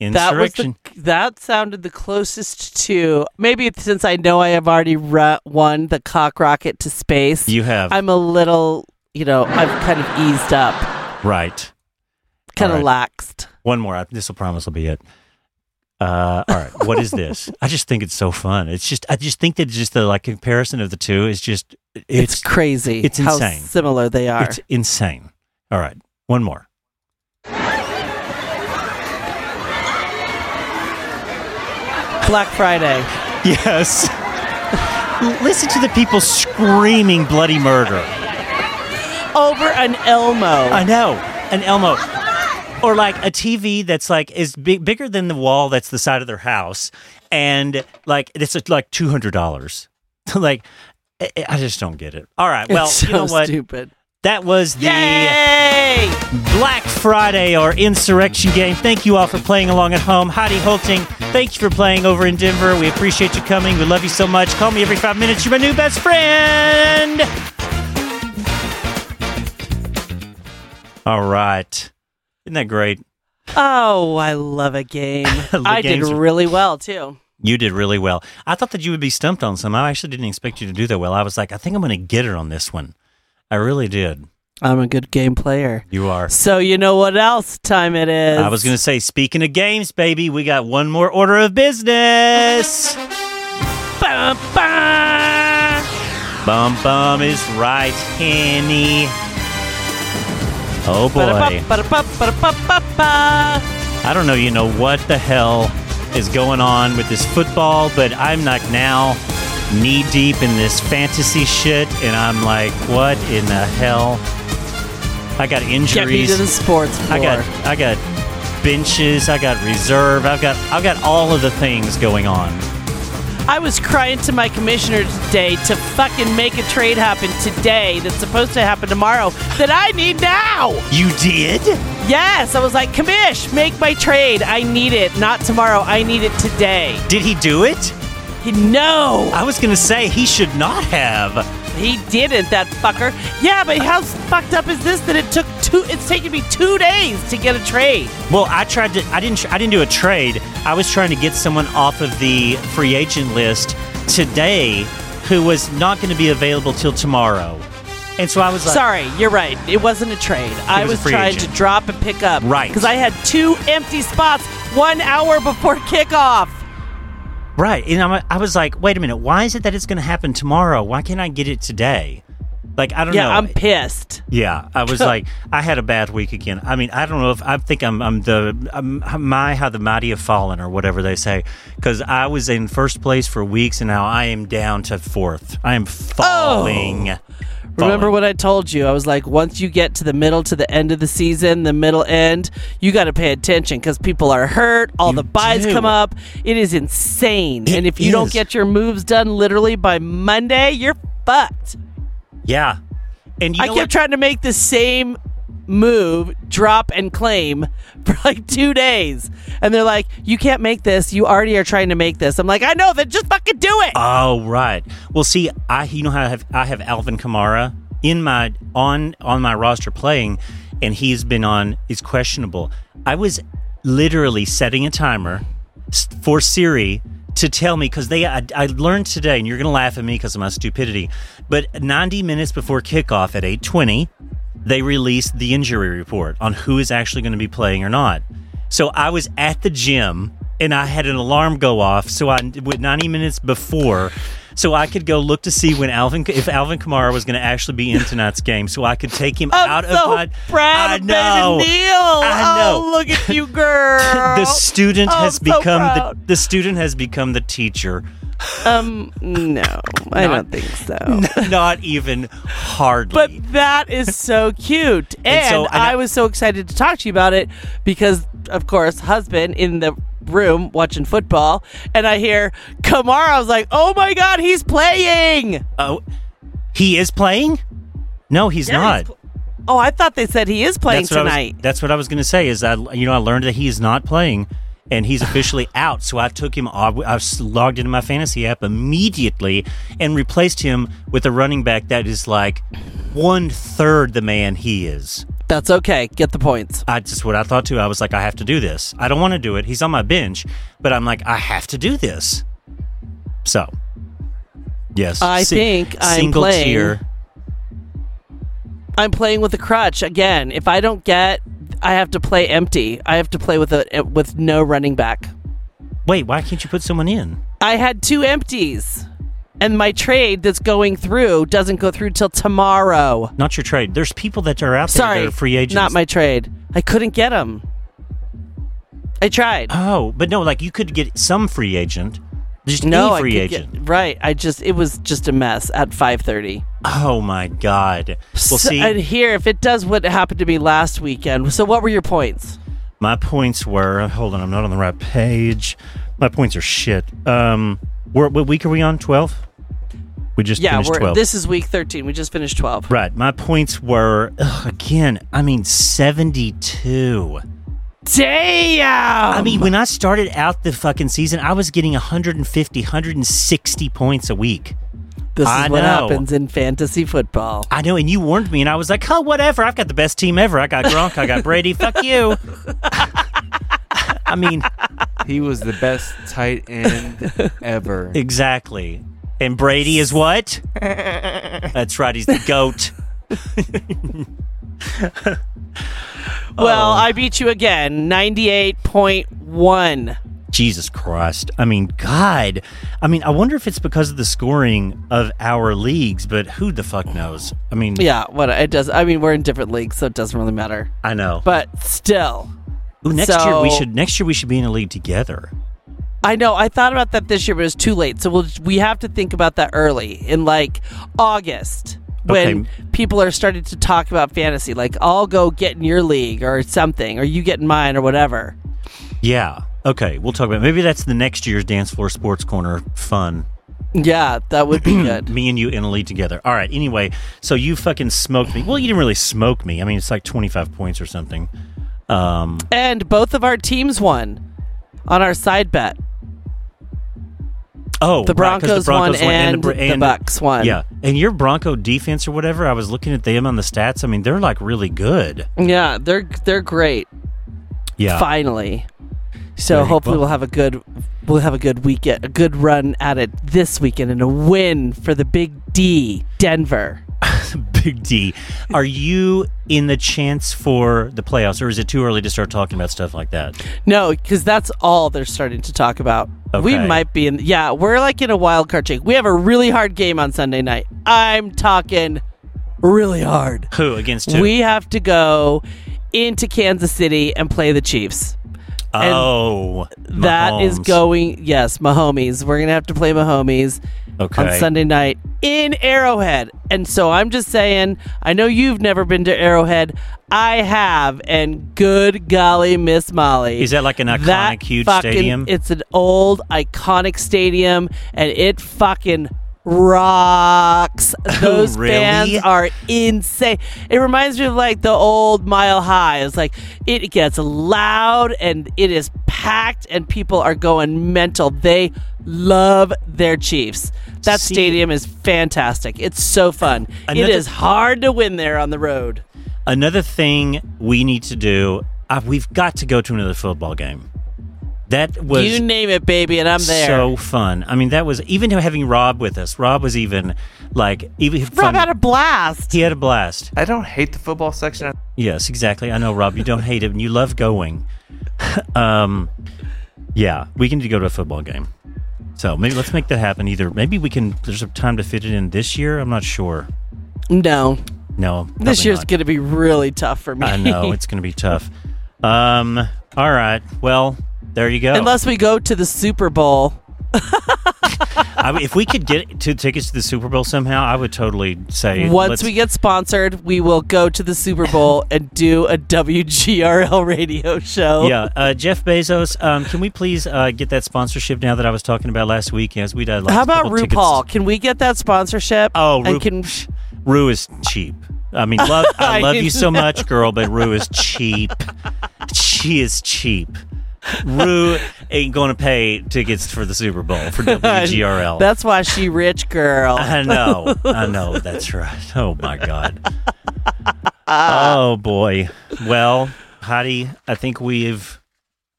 that was insurrection. the that sounded the closest to maybe since I know I have already ru- won the cock rocket to space. you have I'm a little, you know, I've kind of eased up, right. kind of right. laxed. One more. This will promise will be it. Uh, all right. What is this? I just think it's so fun. It's just. I just think that just the like comparison of the two is just. It's, It's crazy. it's how insane. similar they are. it's insane. All right. One more. Black Friday. Yes. Listen to the people screaming bloody murder. Over an Elmo. I know. An Elmo. Or like a TV that's like is big, bigger than the wall that's the side of their house, and like it's like two hundred dollars. like I I just don't get it. All right, well, it's so you know what? stupid. That was the Yay! Black Friday or Insurrection game. Thank you all for playing along at home. Heidi Holting, thank you for playing over in Denver. We appreciate you coming. We love you so much. Call me every five minutes. You're my new best friend. All right. Isn't that great? Oh, I love a game. I did games are- really well too. You did really well. I thought that you would be stumped on some. I actually didn't expect you to do that well. I was like, I think I'm going to get her on this one. I really did. I'm a good game player. You are. So you know what else time it is? I was going to say, speaking of games, baby, we got one more order of business. Bum, bum. Bum Bum is right, Henny. Oh boy. I don't know, you know, what the hell is going on with this football, but I'm like now knee deep in this fantasy shit, and I'm like, what in the hell? I got injuries. Get me to the sports floor. I got I got benches, I got reserve, I've got I've got all of the things going on. I was crying to my commissioner today to fucking make a trade happen today that's supposed to happen tomorrow that I need now. You did? Yes, I was like, commish, make my trade. I need it. Not tomorrow. I need it today. Did he do it? He, no, I was gonna say he should not have. He didn't. That fucker. Yeah, but how fucked up is this that it took two? It's taken me two days to get a trade. Well, I tried to. I didn't. I didn't do a trade. I was trying to get someone off of the free agent list today, who was not going to be available till tomorrow. And so I was like, Sorry, you're right. It wasn't a trade. I was was, trying agent. to drop and pick up. Right. Because I had two empty spots one hour before kickoff. Right? And I'm, I was like, wait a minute. Why is it that it's going to happen tomorrow? Why can't I get it today? Like I don't Yeah, know. I'm pissed. Yeah, I was like, I had a bad week again. I mean, I don't know if I think I'm, I'm the I'm, my how the mighty have fallen or whatever they say, because I was in first place for weeks and now I am down to fourth. I am oh. falling. Remember what I told you? I was like, once you get to the middle to the end of the season, the middle end, you got to pay attention because people are hurt. All You the buys do. come up. It is insane. It and if you don't get your moves done literally by Monday, you're fucked. Yeah, and you I know kept what? trying to make the same move, drop and claim for like two days. And they're like, you can't make this. You already are trying to make this. I'm like, I know, then just fucking do it. Oh right. Well, see, I you know how I have I have Alvin Kamara in my on on my roster playing, and he's been on is questionable. I was literally setting a timer for Siri to tell me because they I, I learned today, and you're gonna laugh at me because of my stupidity. But 90 minutes before kickoff at 8:20, they released the injury report on who is actually going to be playing or not. So I was at the gym and I had an alarm go off. So I with 90 minutes before, so I could go look to see when Alvin if Alvin Kamara was going to actually be in tonight's game, so I could take him I'm out so of my. proud I of know. baby Neil. I know. Oh, look at you, girl. the student Oh, has so become the, proud. the student has become the teacher Um, no, I don't think so. Not even hardly. But that is so cute. And, And so- and I- I was so excited to talk to you about it because, of course, husband in the room watching football, and I hear Kamara. I was like, oh my God, he's playing. oh, he is playing? No, he's Yeah, not. he's pl- oh, I thought they said he is playing that's tonight. I was, that's what I was going to say. Is that you know, I learned that he is not playing, and he's officially out. So I took him. off. I logged into my fantasy app immediately and replaced him with a running back that is like one third the man he is. That's okay. Get the points. I just what I thought too. I was like, I have to do this. I don't want to do it. He's on my bench, but I'm like, I have to do this. So, yes, I si- think I'm single playing- tier. I'm playing with a crutch again. If I don't get, I have to play empty. I have to play with a with no running back. Wait, why can't you put someone in? I had two empties, and my trade that's going through doesn't go through till tomorrow. Not your trade. There's people that are out there Sorry, that are free agents. not my trade. I couldn't get them. I tried. Oh, but no, like you could get some free agent, just no, free agent. Get, right. I just it was just a mess at 5:30. Oh my god. Well, So- see, and here, if it does what happened to me last weekend. So, what were your points? my points were. Hold on, I'm not on the right page. My points are shit. Um, we're, what week are we on? Twelve. We just Yeah, finished we're, twelve. this is week 13. We just finished 12. right. My points were ugh, again. I mean, seventy-two. Damn. I mean, when I started out the fucking season, I was getting 150, 160 points a week. this is I what know. happens in fantasy football. I know, and you warned me, and I was like, "Oh, whatever. I've got the best team ever. I got Gronk. I got Brady. Fuck you." I mean, He was the best tight end ever. exactly. And Brady is what? That's right. He's the goat. Well, Oh. I beat you again. 98.1. Jesus Christ. I mean, God. I mean, I wonder if it's because of the scoring of our leagues, but who the fuck knows? I mean, Yeah, what it does. I mean, we're in different leagues, so it doesn't really matter. I know. But still, Ooh, next year we should. Next year we should be in a league together. I know. I thought about that this year, but it was too late. So we'll, we have to think about that early in like August when Okay. people are starting to talk about fantasy. Like, I'll go get in your league or something, or you get in mine or whatever. Yeah. Okay. We'll talk about. Maybe that's the next year's dance floor sports corner fun. Yeah, that would be good. me and you in a lead together. All right. Anyway, so you fucking smoked me. Well, you didn't really smoke me. I mean, it's like 25 points or something. Um, and both of our teams won on our side bet. oh, The right, 'cause Broncos, won, and, Br- the Bucs won. Yeah. And your Bronco defense or whatever, I was looking at them on the stats. I mean, they're like really good. yeah, they're they're great. Yeah. Finally, so Very hopefully well. we'll have a good we'll have a good weekend, a good run at it this weekend, and a win for the Big D, Denver. Big D. Are you in the chance for the playoffs, or is it too early to start talking about stuff like that? No, because that's all they're starting to talk about. We might be in. Yeah, we're like in a wild card shake. We have a really hard game on Sunday night. I'm talking really hard. Who against who? We have to go into Kansas City and play the Chiefs. and oh, That is Mahomes. going. Yes, Mahomes. We're gonna have to play Mahomes okay. on Sunday night in Arrowhead. And so I'm just saying, I know you've never been to Arrowhead. I have, and good golly, Miss Molly. Is that like an iconic, that huge fucking- stadium? It's an old iconic stadium, and it fucking rocks. Those Really? fans are insane. It reminds me of like the old Mile High. It's like it gets loud and it is packed, and people are going mental. They love their Chiefs. That See- stadium is fantastic. It's so fun. it Another- is hard to win there on the road. Another thing we need to do, uh, we've got to go to another football game. That was you name it, baby, and I'm there. so fun. I mean, that was even having Rob with us. Rob was even like even Rob fun. had a blast. he had a blast. I don't hate the football section. Yes, exactly. I know, Rob. You don't hate it, and you love going. um, yeah, we can go to a football game. So maybe let's make that happen. Either maybe we can. There's a time to fit it in this year. I'm not sure. No, No, this year's going to be really tough for me. I know it's going to be tough. Um. All right. Well, there you go. Unless we go to the Super Bowl. I, mean, if we could get two tickets to the Super Bowl somehow, I would totally say. Once we get sponsored, we will go to the Super Bowl and do a WGRL radio show. yeah, uh, Jeff Bezos, um, can we please uh, get that sponsorship now that I was talking about last week? As we did. How about couple tickets- RuPaul? Can we get that sponsorship? Oh, and Ru- can Ru is cheap. I mean, love, I I love you so much, girl, but Ru is cheap. She is cheap. Ru ain't going to pay tickets for the Super Bowl for WGRL. That's why she rich girl. I know. I know. That's right. Oh, my God. Oh, boy. Well, Heidi, I think we've.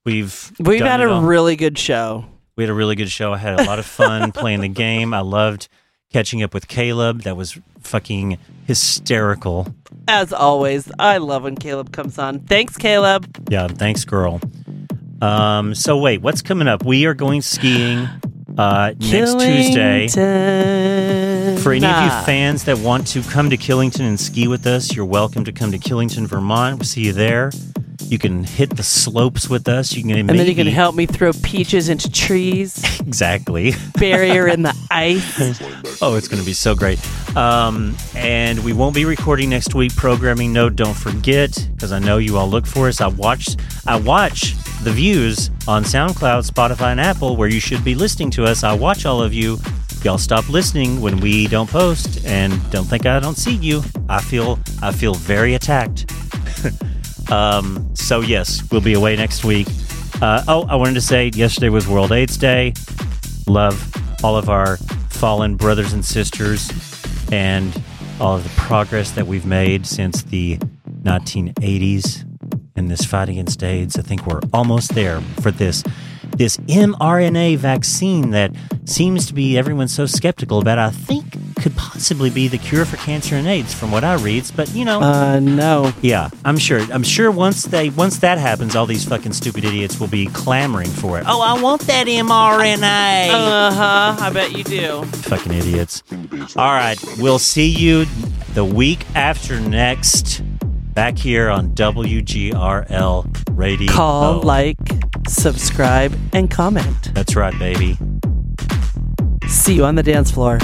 We've We've had a really good show. We had a really good show. I had a lot of fun playing the game. I loved catching up with Caleb. That was fucking hysterical. As always, I love when Caleb comes on. Thanks, Caleb. Yeah, thanks, girl. Um, so wait, what's coming up? We are going skiing uh, next Tuesday. For any of you fans that want to come to Killington and ski with us, you're welcome to come to Killington, Vermont. We'll see you there. You can hit the slopes with us. You can and maybe then you can help me throw peaches into trees, exactly. Barrier in the ice. Oh, it's going to be so great. Um, and we won't be recording next week. Programming note: Don't forget, because I know you all look for us. I watched, I watch the views on SoundCloud, Spotify, and Apple, where you should be listening to us. I watch all of you. Y'all stop listening when we don't post, and don't think I don't see you. I feel, I feel very attacked. um, so yes, we'll be away next week. Uh, oh, I wanted to say yesterday was World AIDS Day love all of our fallen brothers and sisters and all of the progress that we've made since the 1980s in this fight against AIDS. I think we're almost there for this this mRNA vaccine that seems to be everyone's so skeptical about. I think could possibly be the cure for cancer and AIDS, from what I read. But you know, Uh, no. yeah, I'm sure. I'm sure once they once that happens, all these fucking stupid idiots will be clamoring for it. Oh, I want that mRNA. Uh huh. I bet you do. fucking idiots. All right, we'll see you the week after next, back here on WGRL Radio. Call, like, subscribe, and comment. That's right, baby. See you on the dance floor.